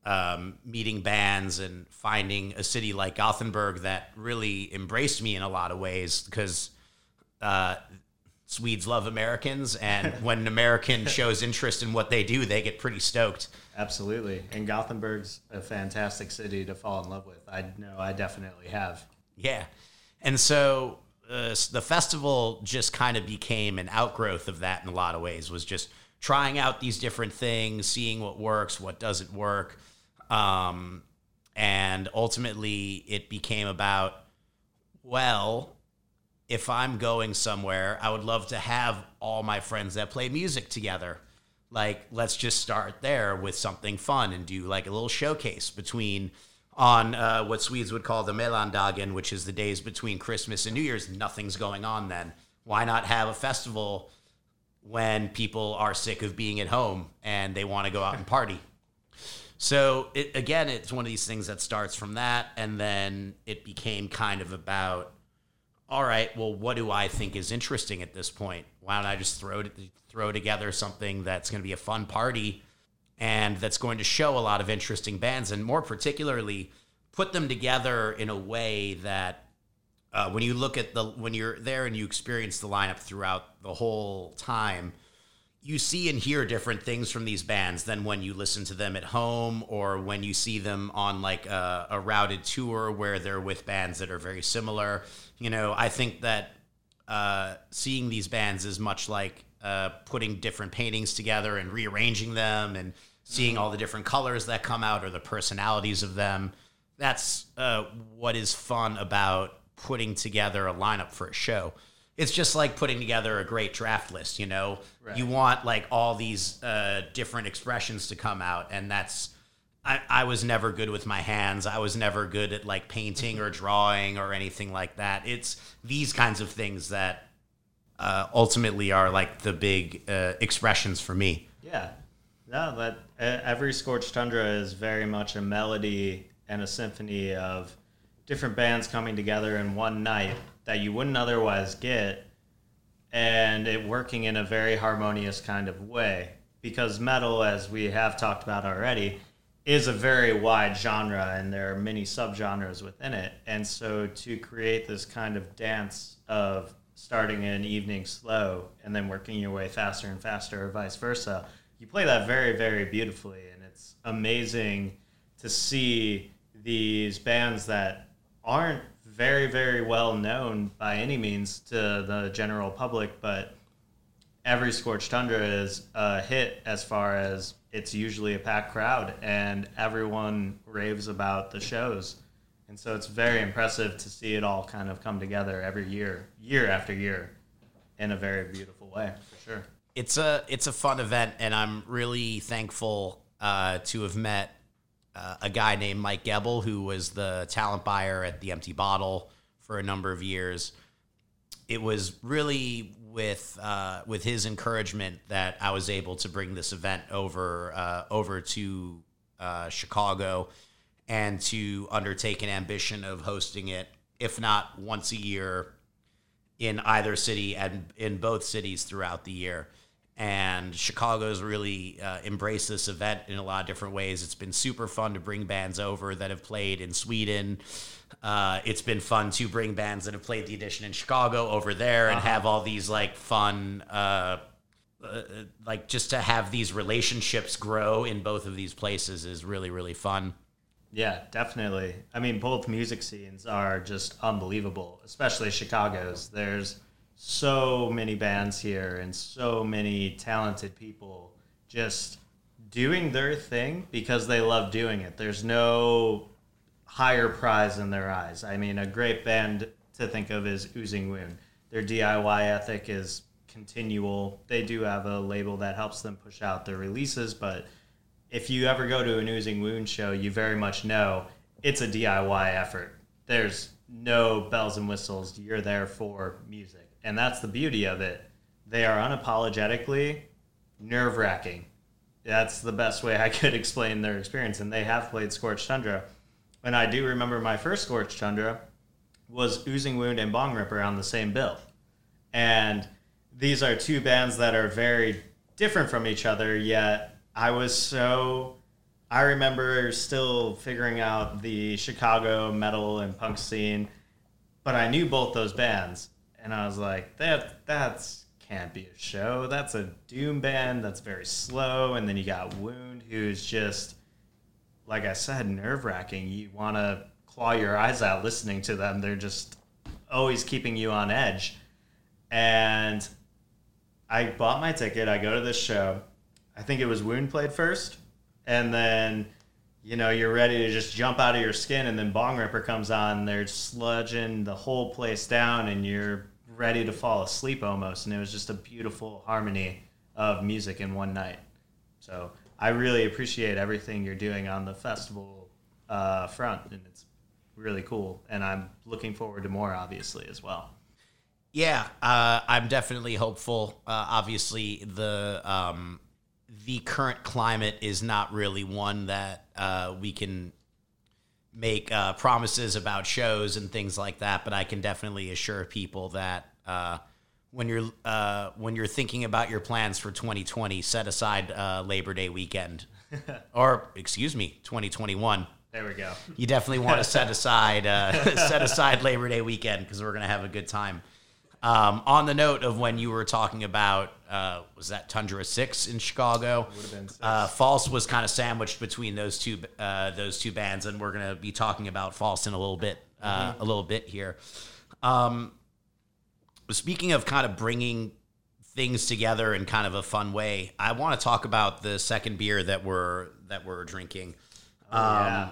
um, meeting bands and finding a city like Gothenburg that really embraced me in a lot of ways because uh, Swedes love Americans, and when an American shows interest in what they do, they get pretty stoked. Absolutely, and Gothenburg's a fantastic city to fall in love with. I know I definitely have. Yeah, and so uh, the festival just kind of became an outgrowth of that in a lot of ways. Was just trying out these different things, seeing what works, what doesn't work, um, and ultimately it became about well if I'm going somewhere, I would love to have all my friends that play music together. Like, let's just start there with something fun and do like a little showcase between on uh, what Swedes would call the Melandagen, which is the days between Christmas and New Year's. Nothing's going on then. Why not have a festival when people are sick of being at home and they want to go out and party? So it, again, it's one of these things that starts from that, and then it became kind of about all right, well, what do I think is interesting at this point? Why don't I just throw throw together something that's going to be a fun party and that's going to show a lot of interesting bands and more particularly put them together in a way that uh, when you look at the when you're there and you experience the lineup throughout the whole time you see and hear different things from these bands than when you listen to them at home or when you see them on like a, a routed tour where they're with bands that are very similar you know, I think that uh, seeing these bands is much like uh, putting different paintings together and rearranging them and seeing mm-hmm. all the different colors that come out or the personalities of them. That's uh, what is fun about putting together a lineup for a show. It's just like putting together a great draft list, you know? Right. You want like all these uh, different expressions to come out, and that's I, I was never good with my hands. I was never good at like painting or drawing or anything like that. It's these kinds of things that uh, ultimately are like the big uh, expressions for me. Yeah. No, that every Scorched Tundra is very much a melody and a symphony of different bands coming together in one night that you wouldn't otherwise get and it working in a very harmonious kind of way because metal as we have talked about already is a very wide genre and there are many subgenres within it. And so to create this kind of dance of starting an evening slow and then working your way faster and faster or vice versa, you play that very, very beautifully. And it's amazing to see these bands that aren't very, very well known by any means to the general public, but every Scorched Tundra is a hit as far as it's usually a packed crowd and everyone raves about the shows. And so it's very impressive to see it all kind of come together every year, year after year, in a very beautiful way, for sure. It's a it's a fun event, and I'm really thankful uh, to have met uh, a guy named Mike Gebel, who was the talent buyer at the Empty Bottle for a number of years. It was really with uh, with his encouragement that I was able to bring this event over uh, over to uh, Chicago and to undertake an ambition of hosting it, if not once a year, in either city and in both cities throughout the year. And Chicago's really uh, embraced this event in a lot of different ways. It's been super fun to bring bands over that have played in Sweden. Uh, it's been fun to bring bands that have played the edition in Chicago over there and uh-huh. have all these like fun, uh, uh, like just to have these relationships grow in both of these places is really, really fun. Yeah, definitely. I mean, both music scenes are just unbelievable, especially Chicago's. There's so many bands here and so many talented people just doing their thing because they love doing it. There's no higher prize in their eyes. I mean, a great band to think of is Oozing Wound. Their DIY ethic is continual. They do have a label that helps them push out their releases, but if you ever go to an Oozing Wound show, you very much know it's a DIY effort. There's no bells and whistles. You're there for music. And that's the beauty of it. They are unapologetically nerve wracking. That's the best way I could explain their experience. And they have played Scorched Tundra. And I do remember my first Scorched Tundra was Oozing Wound and Bongripper on the same bill. And these are two bands that are very different from each other, yet I was so. I remember still figuring out the Chicago metal and punk scene, but I knew both those bands, and I was like, that that's can't be a show. That's a doom band. That's very slow, and then you got Wound, who's just like I said, nerve wracking. You want to claw your eyes out listening to them. They're just always keeping you on edge. And I bought my ticket. I go to this show. I think it was Wound played first, and then you know you're ready to just jump out of your skin, and then Bongripper comes on. They're sludging the whole place down, and you're ready to fall asleep almost. And it was just a beautiful harmony of music in one night. So I really appreciate everything you're doing on the festival uh, front, and it's really cool. And I'm looking forward to more, obviously, as well. Yeah, uh, I'm definitely hopeful. Uh, obviously, the um, the current climate is not really one that uh, we can make uh, promises about shows and things like that. But I can definitely assure people that uh, when you're uh, when you're thinking about your plans for 2020, set aside uh, Labor Day weekend, or excuse me, 2021. There we go. You definitely want to set aside uh, set aside Labor Day weekend because we're gonna have a good time. Um, on the note of when you were talking about, uh, was that Tundra Six in Chicago? Would have been. Uh, False was kind of sandwiched between those two uh, those two bands, and we're gonna be talking about False in a little bit uh, mm-hmm. a little bit here. Um, speaking of kind of bringing things together in kind of a fun way, I want to talk about the second beer that we're that we're drinking. Oh, um, yeah.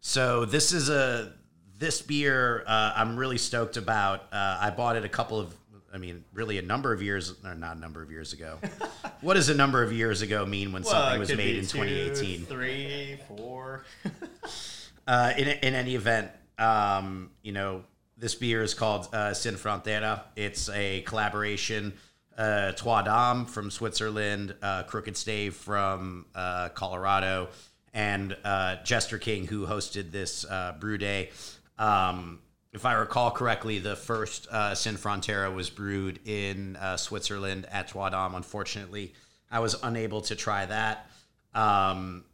So this is a this beer uh, I'm really stoked about. Uh, I bought it a couple of, I mean, really a number of years, or not a number of years ago. what does a number of years ago mean when well, something was made in two, 2018? Three, four. uh, in, in any event, um, you know, this beer is called uh, Sin Frontera. It's a collaboration. Uh, Trois Dames from Switzerland, uh, Crooked Stave from uh, Colorado, and uh, Jester King, who hosted this uh, brew day. Um, if I recall correctly, the first uh, Sin Frontera was brewed in uh, Switzerland at Trois. Unfortunately, I was unable to try that. Um,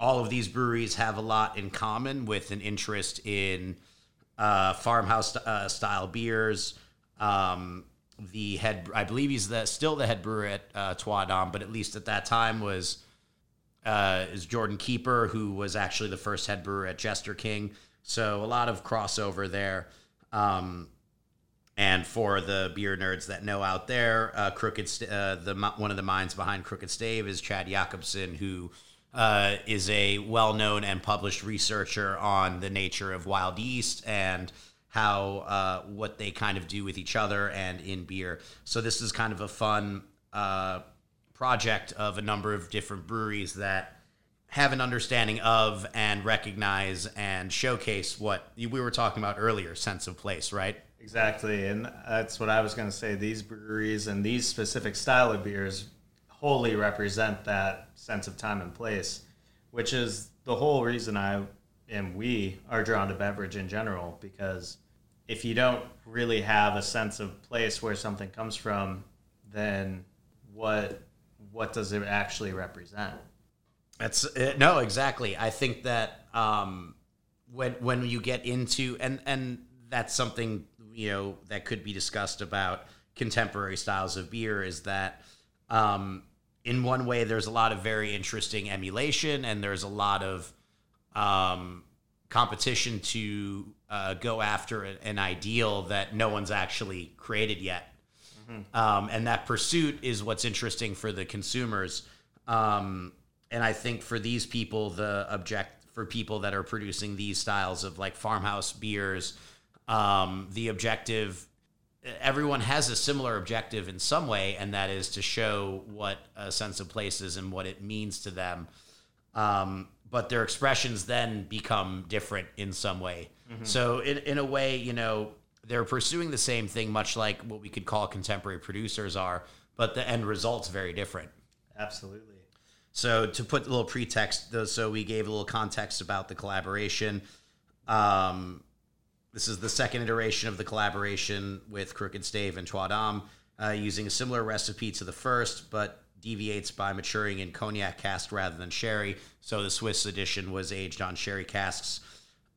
all of these breweries have a lot in common with an interest in uh, farmhouse uh, style beers. Um, the head, I believe he's the, still the head brewer at uh, Trois Dames, but at least at that time was uh, is Jordan Keeper, who was actually the first head brewer at Jester King. So a lot of crossover there. Um, And for the beer nerds that know out there, uh, Crooked uh, the one of the minds behind Crooked Stave is Chad Yakobson, who uh, is a well-known and published researcher on the nature of wild yeast and how uh, what they kind of do with each other and in beer. So this is kind of a fun uh, project of a number of different breweries that have an understanding of and recognize and showcase what we were talking about earlier sense of place right Exactly, and that's what I was going to say. These breweries and these specific style of beers wholly represent that sense of time and place, which is the whole reason I and we are drawn to beverage in general. Because if you don't really have a sense of place where something comes from, then what what does it actually represent? That's uh, no, exactly. I think that um, when when you get into and and that's something you know that could be discussed about contemporary styles of beer is that um, in one way there's a lot of very interesting emulation and there's a lot of um, competition to uh, go after an ideal that no one's actually created yet. Um, and that pursuit is what's interesting for the consumers. Um, and I think for these people, the object for people that are producing these styles of like farmhouse beers, um, the objective, everyone has a similar objective in some way, and that is to show what a sense of place is and what it means to them. Um, but their expressions then become different in some way. So, in, in a way, you know, they're pursuing the same thing, much like what we could call contemporary producers are, but the end result's very different. Absolutely. So to put a little pretext, so we gave a little context about the collaboration. Um, this is the second iteration of the collaboration with Crooked Stave and Dames, uh, using a similar recipe to the first, but deviates by maturing in cognac cask rather than sherry. So the Swiss edition was aged on sherry casks.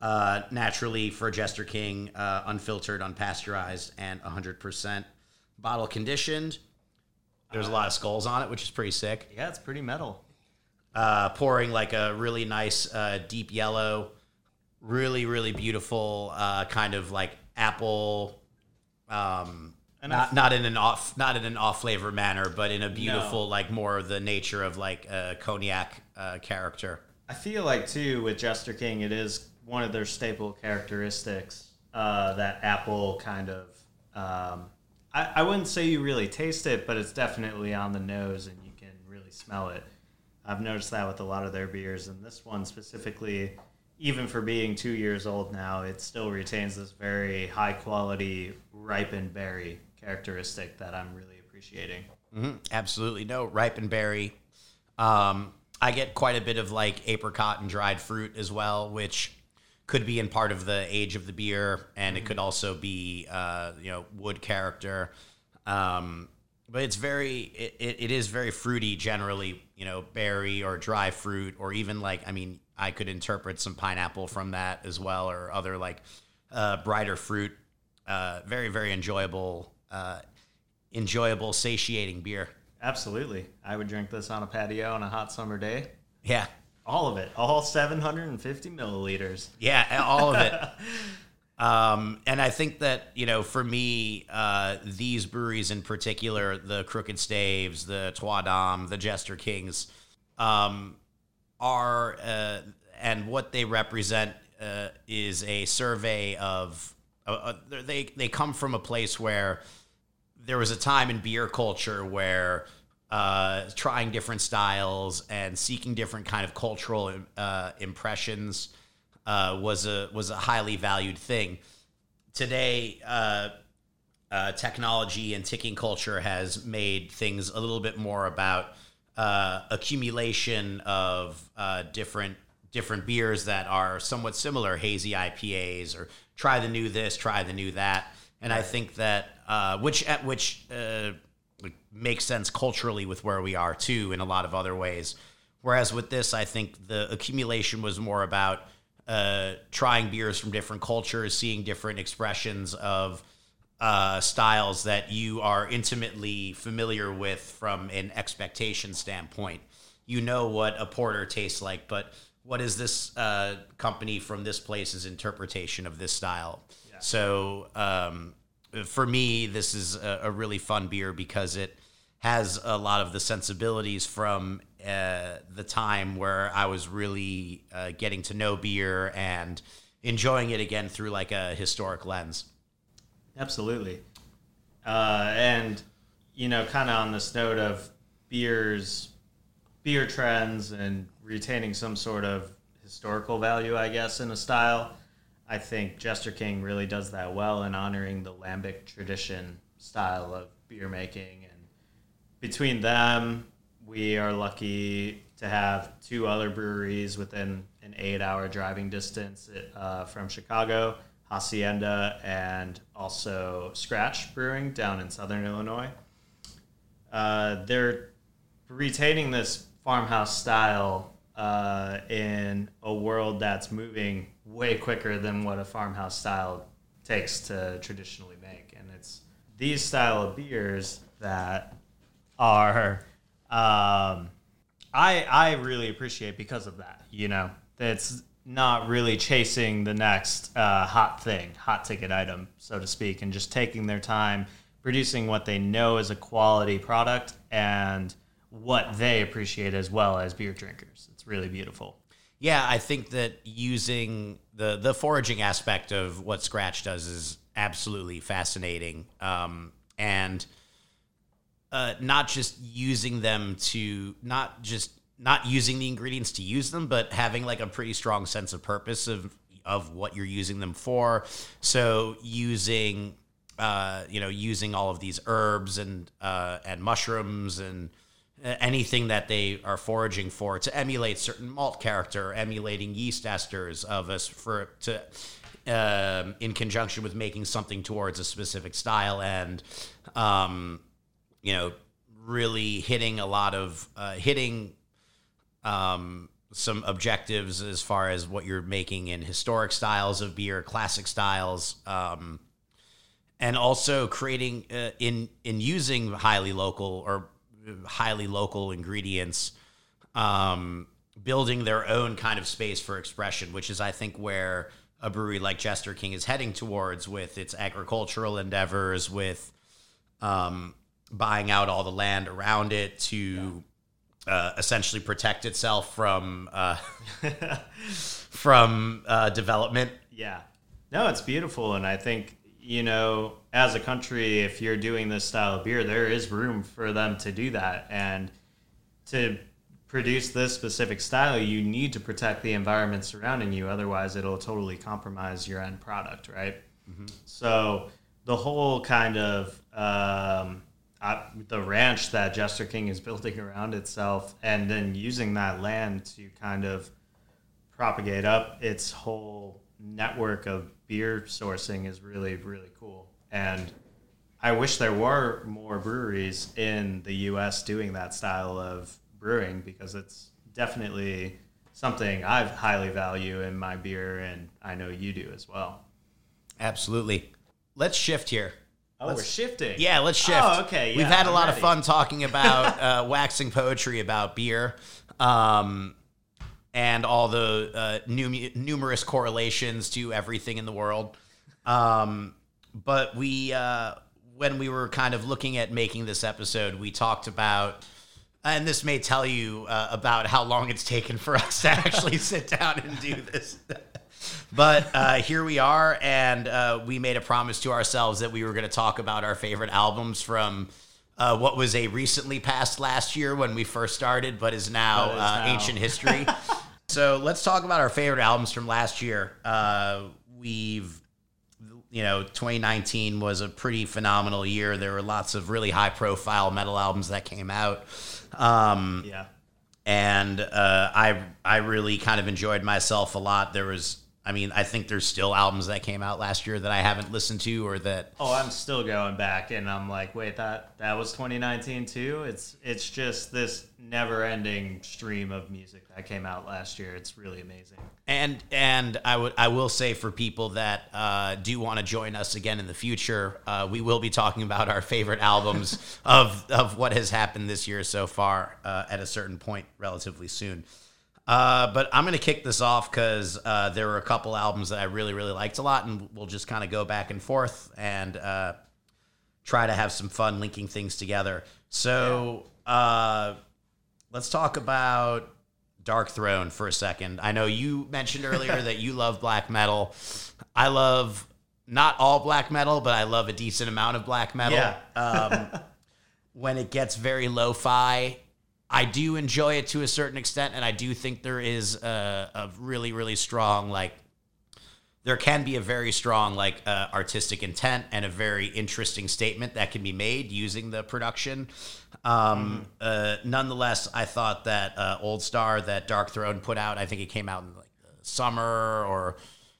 Uh, naturally, for Jester King, uh, unfiltered, unpasteurized, and 100% bottle conditioned. There's a lot of skulls on it, which is pretty sick Yeah, it's pretty metal. Uh, pouring like a really nice uh, deep yellow, really really beautiful uh, kind of like apple. Um, And not, f- not in an off not in an off flavor manner, but in a beautiful No. like more the nature of like a cognac uh, character. I feel like too with Jester King, it is one of their staple characteristics. Uh, that apple kind of. Um, I, I wouldn't say you really taste it, but it's definitely on the nose, and you can really smell it. I've noticed that with a lot of their beers, and this one specifically, even for being two years old now, it still retains this very high quality ripened berry characteristic that I'm really appreciating. hmm Absolutely no ripened berry. Um, I get quite a bit of like apricot and dried fruit as well, which could be in part of the age of the beer, and it could also be uh, you know wood character. Um, but it's very it, it is very fruity generally, you know, berry or dry fruit, or even like I mean, I could interpret some pineapple from that as well, or other like uh, brighter fruit. Uh, very very enjoyable, uh, enjoyable, satiating beer. Absolutely. I would drink this on a patio on a hot summer day. Yeah, All of it. All 750 milliliters. yeah, all of it. Um, and I think that you know, for me, uh, these breweries in particular, the Crooked Staves, the Trois Dames, the Jester Kings, um, are uh, and what they represent uh, is a survey of. Uh, uh, they they come from a place where there was a time in beer culture where uh, trying different styles and seeking different kind of cultural impressions uh, was a was a highly valued thing. Today, uh, uh, technology and ticking culture has made things a little bit more about uh, accumulation of uh, different different beers that are somewhat similar, hazy IPAs, or try the new this, try the new that. And I think that uh, which at which makes sense culturally with where we are too in a lot of other ways. Whereas with this, I think the accumulation was more about uh, trying beers from different cultures, seeing different expressions of uh, styles that you are intimately familiar with from an expectation standpoint. You know what a porter tastes like, but what is this uh, company from this place's interpretation of this style? So um, for me, this is a, a really fun beer because it has a lot of the sensibilities from uh, the time where I was really uh, getting to know beer and enjoying it again through like a historic lens. Absolutely. Uh, and, you know, kind of on this note of beers, beer trends, and retaining some sort of historical value, I guess, in a style. I think Jester King really does that well in honoring the lambic tradition style of beer making. And between them, we are lucky to have two other breweries within an eight hour driving distance uh, from Chicago Hacienda and also Scratch Brewing down in southern Illinois. Uh, they're retaining this farmhouse style uh, in a world that's moving way quicker than what a farmhouse style takes to traditionally make. And it's these style of beers that are um, I I really appreciate because of that. You know, it's not really chasing the next uh, hot thing, hot ticket item, so to speak, and just taking their time producing what they know is a quality product and what they appreciate as well as beer drinkers. It's really beautiful. Yeah, I think that using the the foraging aspect of what Scratch does is absolutely fascinating, um, and uh, not just using them to not just not using the ingredients to use them, but having like a pretty strong sense of purpose of of what you're using them for. So using uh, you know using all of these herbs and uh, and mushrooms and anything that they are foraging for to emulate certain malt character, emulating yeast esters of us for to um, in conjunction with making something towards a specific style and um, you know really hitting a lot of uh, hitting um, some objectives as far as what you're making in historic styles of beer, classic styles, um, and also creating uh, in in using highly local or highly local ingredients, um, building their own kind of space for expression, which is I think where a brewery like Jester King is heading towards with its agricultural endeavors, with um, buying out all the land around it to. Yeah uh, essentially protect itself from uh, from uh, development. Yeah, no, it's beautiful, and I think you know, as a country, if you're doing this style of beer, there is room for them to do that, and to produce this specific style, you need to protect the environment surrounding you. Otherwise, it'll totally compromise your end product, right? Mm-hmm. So the whole kind of um, the ranch that Jester King is building around itself, and then using that land to kind of propagate up its whole network of beer sourcing is really really cool. And I wish there were more breweries in the U.S. doing that style of brewing because it's definitely something I highly value in my beer, and I know you do as well. Absolutely. Let's shift here. Oh, let's, we're shifting. Yeah, let's shift. Oh, okay. Yeah, We've had I'm a lot ready. of fun talking about uh, waxing poetry about beer, um, and all the uh, num- numerous correlations to everything in the world. Um, but we, uh, when we were kind of looking at making this episode, we talked about. And this may tell you uh, about how long it's taken for us to actually sit down and do this but uh, here we are, and uh, we made a promise to ourselves that we were going to talk about our favorite albums from uh, what was a recently passed last year when we first started, but is now, But is uh, now. ancient history. so let's talk about our favorite albums from last year. Uh, we've you know, 2019 was a pretty phenomenal year. There were lots of really high profile metal albums that came out. Um, Yeah. and uh, I I really kind of enjoyed myself a lot. There was, I mean, I think there's still albums that came out last year that I haven't listened to or that. Oh, I'm still going back, and I'm like, wait, that that was 2019 too. It's it's just this never-ending stream of music that came out last year. It's really amazing. And and I would I will say for people that uh, do want to join us again in the future, uh, we will be talking about our favorite albums of of what has happened this year so far uh, at a certain point relatively soon. Uh, but I'm going to kick this off because uh, there were a couple albums that I really, really liked a lot, and we'll just kind of go back and forth and uh, try to have some fun linking things together. So uh, let's talk about Darkthrone for a second. I know you mentioned earlier that you love black metal. I love not all black metal, but I love a decent amount of black metal. Yeah. um, when it gets very lo-fi, I do enjoy it to a certain extent, and I do think there is a, a really, really strong like. There can be a very strong like uh, artistic intent and a very interesting statement that can be made using the production. Um, uh, nonetheless, I thought that uh, Old Star that Darkthrone put out, I think it came out in like the summer or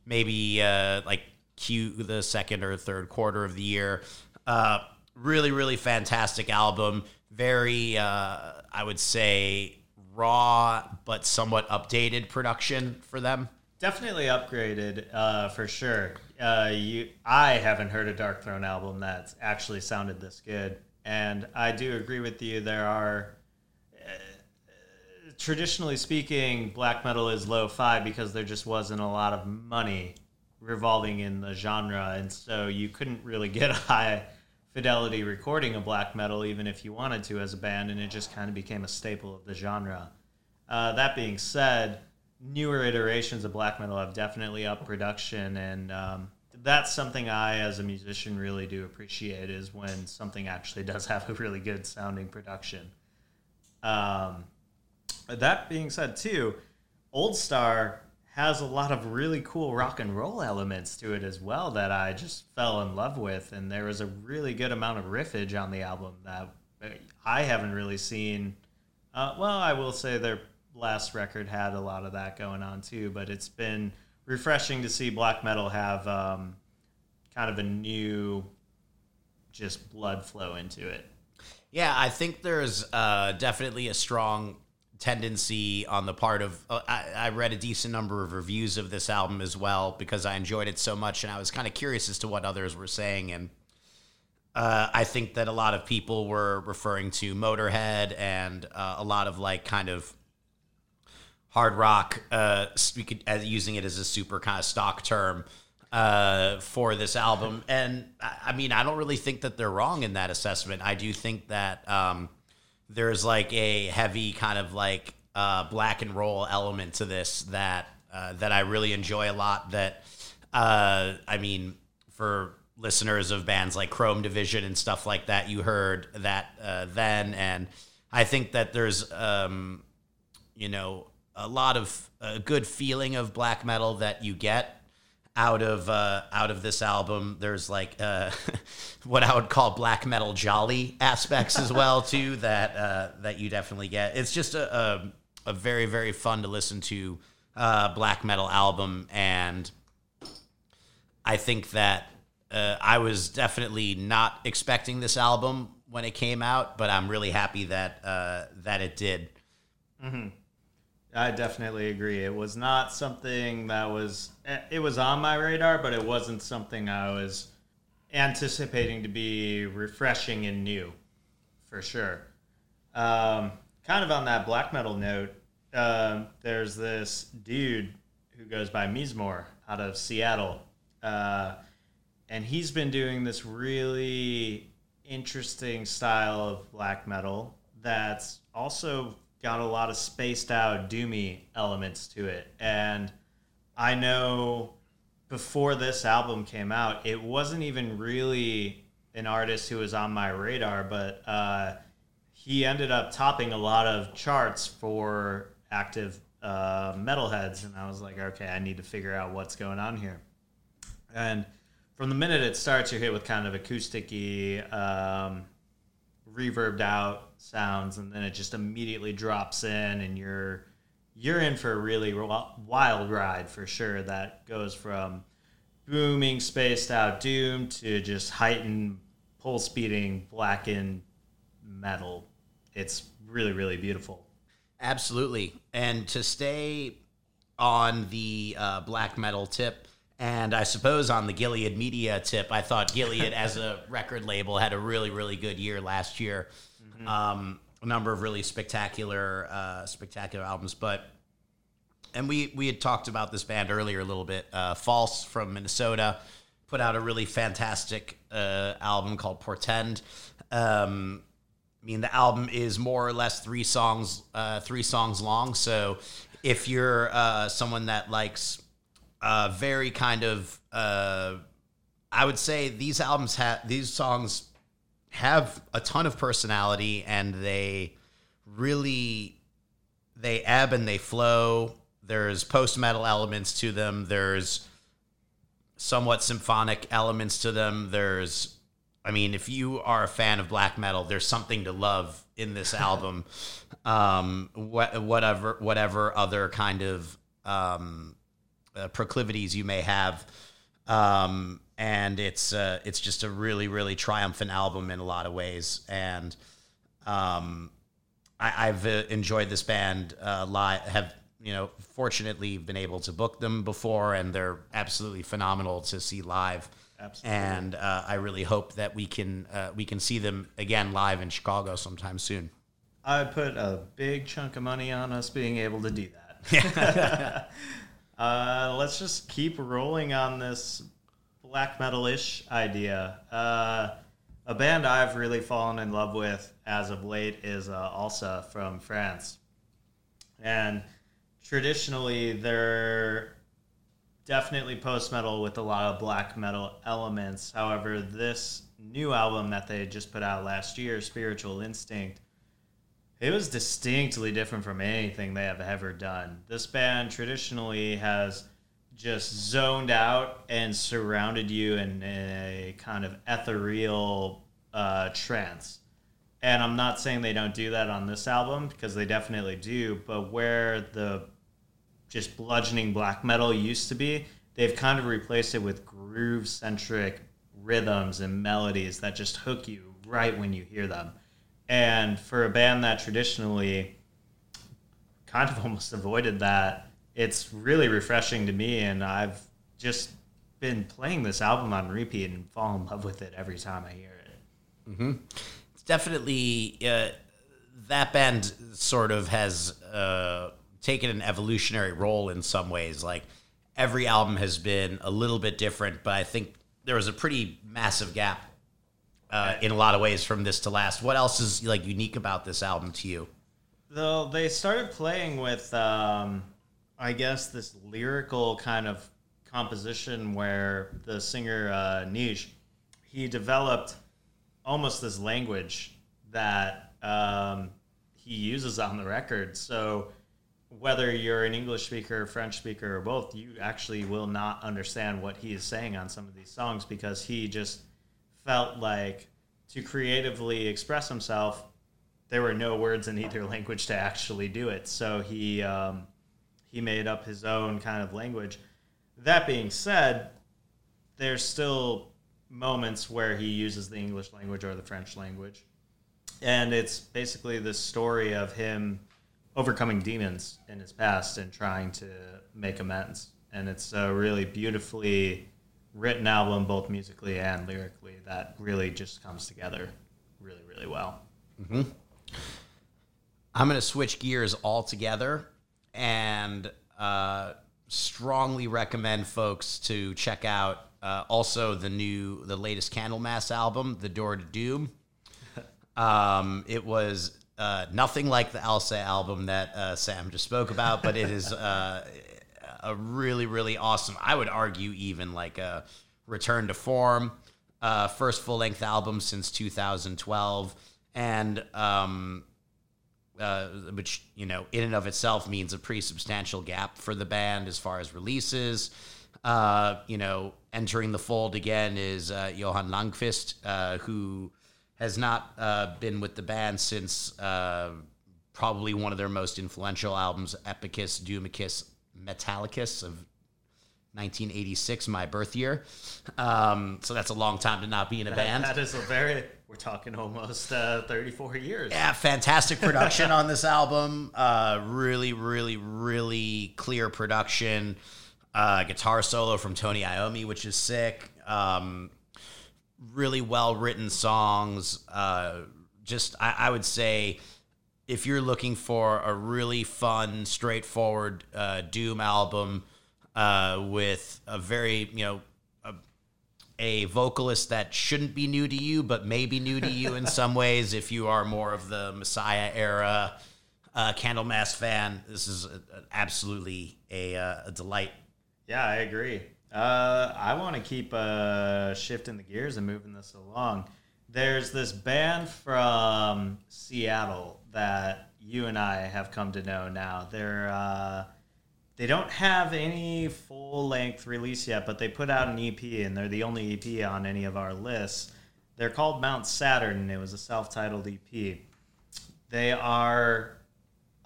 maybe uh, like Q the second or third quarter of the year. Uh, really, really fantastic album. Very, uh, I would say, raw but somewhat updated production for them. Definitely upgraded uh, for sure. Uh, you, I haven't heard a Darkthrone album that's actually sounded this good, and I do agree with you. There are, uh, traditionally speaking, black metal is lo-fi because there just wasn't a lot of money revolving in the genre, and so you couldn't really get a high fidelity recording of black metal even if you wanted to as a band, and it just kind of became a staple of the genre. Uh, that being said, newer iterations of black metal have definitely up production, and um, that's something I, as a musician, really do appreciate is when something actually does have a really good sounding production. Um, that being said, too, Old Star has a lot of really cool rock and roll elements to it as well that I just fell in love with, and there was a really good amount of riffage on the album that I haven't really seen. Uh, well, I will say their last record had a lot of that going on too, but it's been refreshing to see black metal have um, kind of a new, just blood flow into it. Yeah, I think there's uh, definitely a strong tendency on the part of. Uh, I, I, read a decent number of reviews of this album as well because I enjoyed it so much, and I was kind of curious as to what others were saying. And uh, I think that a lot of people were referring to Motorhead and uh, a lot of like kind of hard rock, uh, as using it as a super kind of stock term uh, for this album. And I mean, I don't really think that they're wrong in that assessment. I do think that um, there's like a heavy kind of like uh, black and roll element to this that uh, that I really enjoy a lot. That uh, I mean, for listeners of bands like Chrome Division and stuff like that, you heard that uh, then, and I think that there's um, you know a lot of a good feeling of black metal that you get out of uh, out of this album. There's like uh, what I would call black metal jolly aspects as well too that uh, that you definitely get. It's just a, a, a very very fun to listen to uh, black metal album, and I think that uh, I was definitely not expecting this album when it came out, but I'm really happy that uh, that it did. Mm-hmm. I definitely agree. It was not something that was it was on my radar, but it wasn't something I was anticipating to be refreshing and new, for sure. Um, kind of on that black metal note, um, there's this dude who goes by Mizmor out of Seattle, uh, and he's been doing this really interesting style of black metal that's also got a lot of spaced out doomy elements to it. And I know before this album came out, it wasn't even really an artist who was on my radar, but uh, he ended up topping a lot of charts for active uh, metalheads. And I was like, okay, I need to figure out what's going on here. And from the minute it starts, you're hit with kind of acoustic um, reverbed out sounds, and then it just immediately drops in, and you're you're in for a really wild ride for sure. That goes from booming, spaced out doom to just heightened, pulse beating, blackened metal. It's really, really beautiful. Absolutely, and to stay on the uh, black metal tip. And I suppose on the Gilead Media tip, I thought Gilead as a record label had a really, really good year last year. Mm-hmm. Um, a number of really spectacular, uh, spectacular albums. But and we we had talked about this band earlier a little bit. Uh, False from Minnesota put out a really fantastic uh, album called Portent. Um, I mean, the album is more or less three songs, uh, three songs long. So, if you're uh, someone that likes uh, very kind of, uh, I would say these albums have these songs have a ton of personality, and they really they ebb and they flow. There's post metal elements to them. There's somewhat symphonic elements to them. There's I mean, if you are a fan of black metal, there's something to love in this album. um, wh- whatever, whatever other kind of um, uh, proclivities you may have, um, and it's uh, it's just a really, really triumphant album in a lot of ways. And um, I, have uh, enjoyed this band uh, live. Have you know, fortunately, been able to book them before, and they're absolutely phenomenal to see live. Absolutely. And uh, I really hope that we can uh, we can see them again live in Chicago sometime soon. I put a big chunk of money on us being able to do that. uh, let's just keep rolling on this black metal ish idea. Uh, a band I've really fallen in love with as of late is uh, Alcest from France, and traditionally they're definitely post metal with a lot of black metal elements. However, this new album that they just put out last year, Spiritual Instinct, it was distinctly different from anything they have ever done. This band traditionally has just zoned out and surrounded you in a kind of ethereal uh, trance. And I'm not saying they don't do that on this album because they definitely do, but where the just bludgeoning black metal used to be, they've kind of replaced it with groove centric rhythms and melodies that just hook you right when you hear them. And for a band that traditionally kind of almost avoided that, it's really refreshing to me. And I've just been playing this album on repeat and fall in love with it every time I hear it. Mm-hmm. It's definitely uh, that band sort of has. Uh, taken an evolutionary role in some ways. Like every album has been a little bit different, but I think there was a pretty massive gap uh, in a lot of ways from this to last. What else is like unique about this album to you? Though they started playing with, um, I guess, this lyrical kind of composition where the singer uh, he developed almost this language that um, he uses on the record. So whether you're an English speaker, French speaker, or both, you actually will not understand what he is saying on some of these songs because he just felt like to creatively express himself, there were no words in either language to actually do it. So he um, he made up his own kind of language. That being said, there's still moments where he uses the English language or the French language, and it's basically the story of him overcoming demons in his past and trying to make amends. And it's a really beautifully written album, both musically and lyrically, that really just comes together really, really well. Mm-hmm. I'm going to switch gears altogether and uh, strongly recommend folks to check out uh, also the new, the latest Candlemass album, The Door to Doom. Um, it was uh, nothing like the Alcest album that uh, Sam just spoke about, but it is uh, a really, really awesome. I would argue even like a return to form, uh, first full length album since 2012, and um, uh, which you know in and of itself means a pretty substantial gap for the band as far as releases. Uh, you know, entering the fold again is Johan Längquist, who has not uh, been with the band since uh, probably one of their most influential albums, Epicus Doomicus Metallicus of 1986, my birth year. Um, so that's a long time to not be in a that, band. That is a very, we're talking almost uh, 34 years. Yeah, fantastic production on this album. Uh, really, really, really clear production. Uh, guitar solo from Tony Iommi, which is sick. Um, really well written songs. Uh, just I, I, would say if you're looking for a really fun, straightforward uh, Doom album uh, with a very, you know, a, vocalist that shouldn't be new to you, but maybe new to you in some ways, if you are more of the Messiah era uh, Candlemass fan, this is a, a, absolutely a, uh, a delight. Yeah, I agree. Uh, I want to keep uh, shifting the gears and moving this along. There's this band from Seattle that you and I have come to know now. They're uh, they don't have any full length release yet, but they put out an EP, and they're the only EP on any of our lists. They're called Mount Saturn, and it was a self titled EP. They are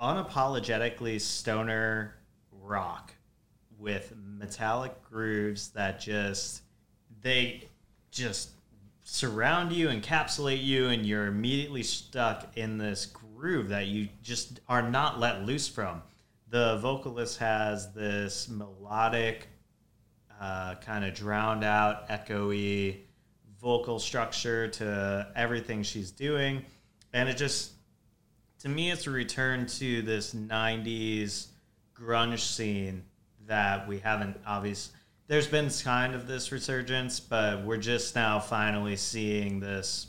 unapologetically stoner rock with metallic grooves that just they just surround you, encapsulate you, and you're immediately stuck in this groove that you just are not let loose from. The vocalist has this melodic, uh, kind of drowned out, echoey vocal structure to everything she's doing. And it just, to me, it's a return to this 90s grunge scene that we haven't obviously there's been kind of this resurgence, but we're just now finally seeing this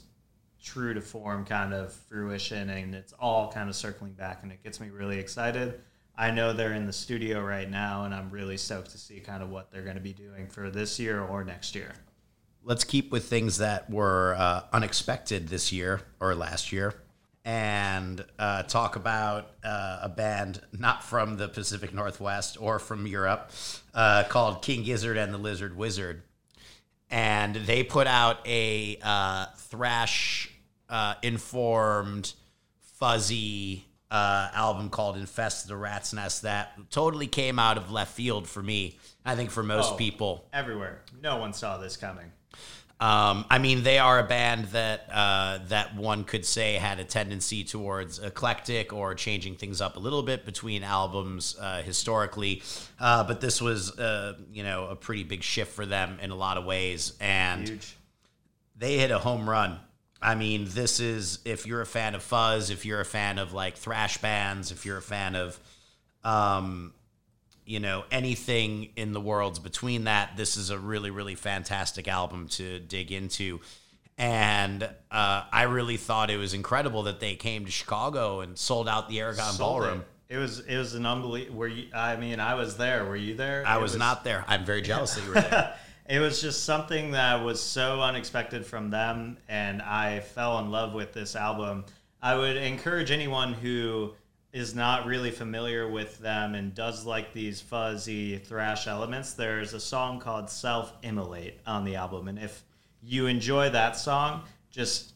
true to form kind of fruition, and it's all kind of circling back, and it gets me really excited. I know they're in the studio right now, and I'm really stoked to see kind of what they're going to be doing for this year or next year. Let's keep with things that were uh, unexpected this year or last year and uh, talk about uh, a band not from the Pacific Northwest or from Europe uh, called King Gizzard and the Lizard Wizard. And they put out a uh, thrash uh, informed, fuzzy uh, album called Infest the Rat's Nest that totally came out of left field for me. I think for most Oh. people. Everywhere. No one saw this coming. Um, I mean, they are a band that uh, that one could say had a tendency towards eclectic or changing things up a little bit between albums uh, historically, uh, but this was uh, you know a pretty big shift for them in a lot of ways, and Huge. they hit a home run. I mean, this is if you're a fan of fuzz, if you're a fan of like thrash bands, if you're a fan of, um, you know, anything in the worlds between that, this is a really, really fantastic album to dig into. And uh, I really thought it was incredible that they came to Chicago and sold out the Aragon Sold Ballroom. It. it was it was an unbelievable. Were you? I mean, I was there. Were you there? I It was, not there. I'm very jealous that you were there. it was just something that was so unexpected from them and i fell in love with this album. I would encourage anyone who is not really familiar with them and does like these fuzzy thrash elements there's a song called self immolate on the album and if you enjoy that song just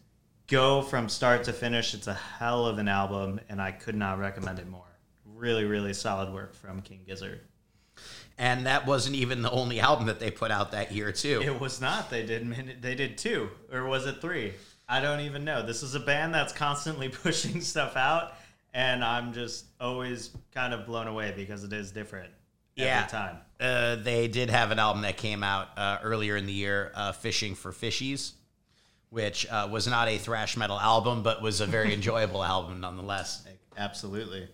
go from start to finish. It's a hell of an album and i could not recommend it more. Really really solid work from king gizzard and that wasn't even the only album that they put out that year, too. It was not. They did. They did two, or was it three? I don't even know. This is a band that's constantly pushing stuff out, and I'm just always kind of blown away because it is different Yeah. every time. Uh, they did have an album that came out uh, earlier in the year, uh, "Fishing for Fishies," which uh, was not a thrash metal album, but was a very enjoyable album nonetheless. Absolutely.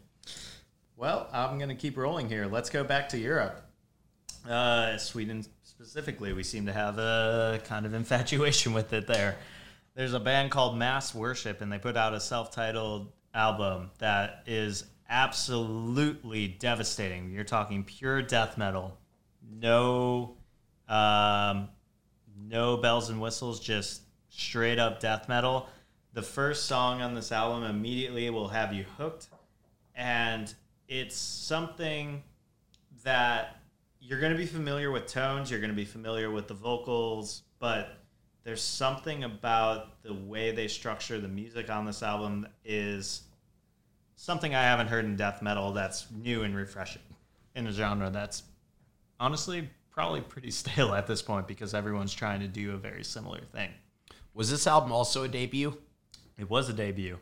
Well, I'm going to keep rolling here. Let's go back to Europe. Uh, Sweden specifically, we seem to have a kind of infatuation with it there. There's a band called Mass Worship, and they put out a self titled album that is absolutely devastating. You're talking pure death metal, no, um, no bells and whistles, just straight up death metal. The first song on this album immediately will have you hooked, and it's something that you're going to be familiar with tones, you're going to be familiar with the vocals, but there's something about the way they structure the music on this album is something I haven't heard in death metal that's new and refreshing in a genre that's honestly probably pretty stale at this point because everyone's trying to do a very similar thing. Was this album also a debut? It was a debut.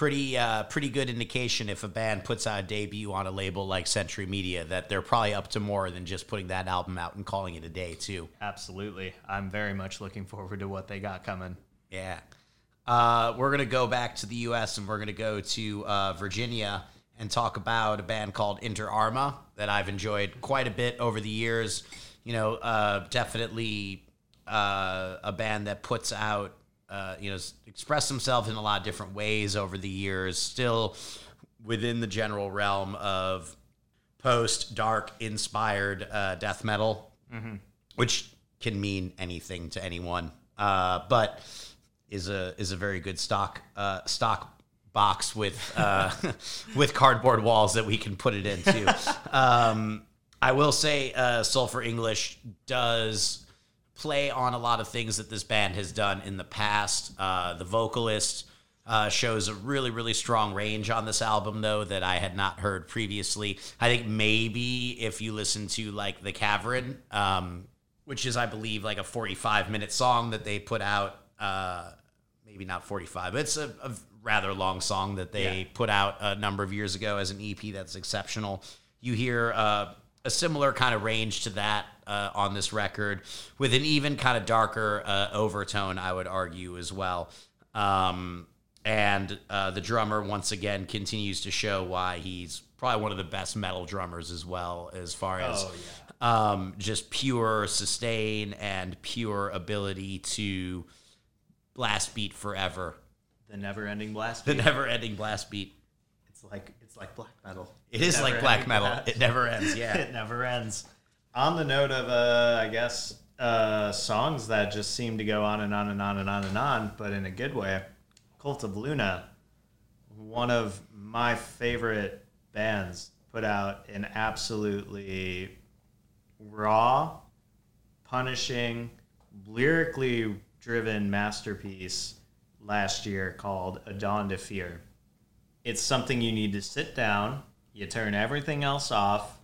Pretty, uh, pretty good indication if a band puts out a debut on a label like Century Media that they're probably up to more than just putting that album out and calling it a day too. Absolutely. I'm very much looking forward to what they got coming. Yeah. Uh, we're gonna go back to the U.S. and we're gonna go to uh, Virginia and talk about a band called Inter Arma that I've enjoyed quite a bit over the years. You know, uh, definitely uh, a band that puts out, uh, you know, s- express themselves in a lot of different ways over the years. Still within the general realm of post dark inspired uh, death metal, which can mean anything to anyone, uh, but is a is a very good stock uh, stock box with uh, with cardboard walls that we can put it into. um, I will say, uh, Sulphur English does play on a lot of things that this band has done in the past. Uh, the vocalist uh, shows a really, really strong range on this album, though, that I had not heard previously. I think maybe if you listen to like The Cavern, um, which is, I believe, like a 45 minute song that they put out, uh, maybe not 45, but it's a, a rather long song that they Yeah. put out a number of years ago as an EP that's exceptional. You hear uh, a similar kind of range to that uh, on this record with an even kind of darker uh, overtone, I would argue, as well. Um, and uh, the drummer, once again, continues to show why he's probably one of the best metal drummers as well, as far as Oh, um, just pure sustain and pure ability to blast beat forever. The never-ending blast. Beat. The never ending blast beat. It's like like black metal. It is like black metal. It never ends. Yeah. it never ends. On the note of, uh, I guess, uh, songs that just seem to go on and on and on and on and on, but in a good way. Cult of Luna, one of my favorite bands, put out an absolutely raw, punishing, lyrically driven masterpiece last year called A Dawn to Fear. It's something you need to sit down, you turn everything else off,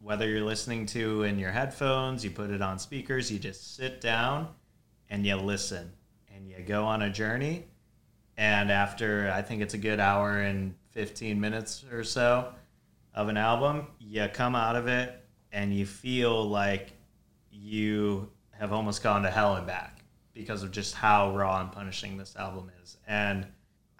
whether you're listening to in your headphones, you put it on speakers, you just sit down and you listen and you go on a journey. And after, I think it's a good hour and 15 minutes or so of an album, you come out of it and you feel like you have almost gone to hell and back because of just how raw and punishing this album is. And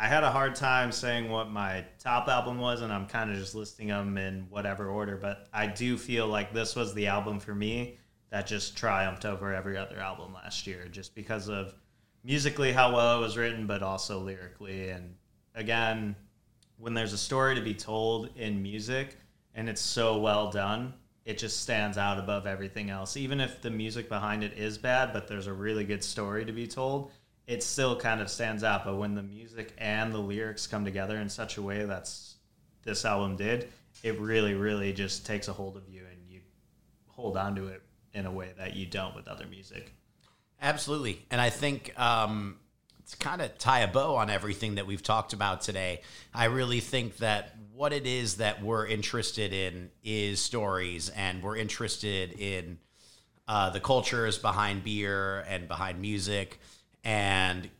I had a hard time saying what my top album was, and I'm kind of just listing them in whatever order. But I do feel like this was the album for me that just triumphed over every other album last year, just because of musically how well it was written, but also lyrically. And again, when there's a story to be told in music and it's so well done, it just stands out above everything else. Even if the music behind it is bad, but there's a really good story to be told, it still kind of stands out. But when the music and the lyrics come together in such a way that's this album did, it really, really just takes a hold of you and you hold on to it in a way that you don't with other music. Absolutely. And I think um, to kind of tie a bow on everything that we've talked about today, I really think that what it is that we're interested in is stories, and we're interested in uh, the cultures behind beer and behind music, and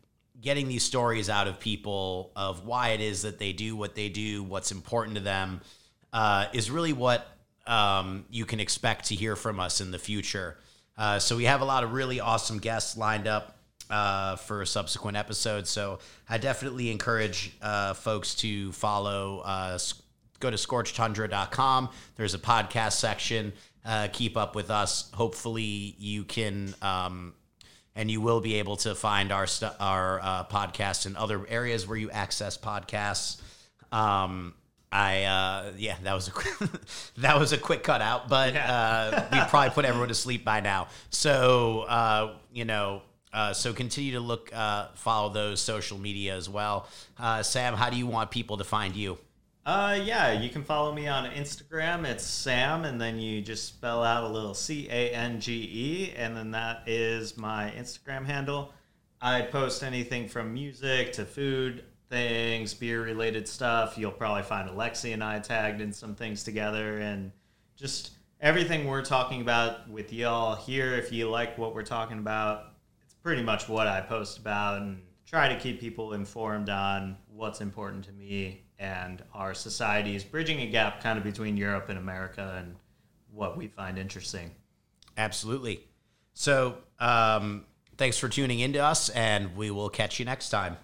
getting these stories out of people of why it is that they do what they do, what's important to them, uh, is really what um, you can expect to hear from us in the future. Uh, so we have a lot of really awesome guests lined up uh, for subsequent episodes. So I definitely encourage uh, folks to follow. Uh, go to scorchedtundra.com. There's a podcast section. Uh, keep up with us. Hopefully, you can. Um, and you will be able to find our stu- our uh, podcast in other areas where you access podcasts. Um, I uh, yeah, that was a quick, that was a quick cutout, but uh, we probably put everyone to sleep by now. So uh, you know, uh, so continue to look, uh, follow those social media as well. Uh, Sam, how do you want people to find you? Uh, yeah, you can follow me on Instagram. It's Sam, and then you just spell out a little C A N G E, and then that is my Instagram handle. I post anything from music to food things, beer related stuff. You'll probably find Alexi and I tagged in some things together, and just everything we're talking about with y'all here. If you like what we're talking about, it's pretty much what I post about and try to keep people informed on what's important to me and our societies, bridging a gap kind of between Europe and America and what we find interesting. Absolutely. So um, thanks for tuning in to us, and we will catch you next time.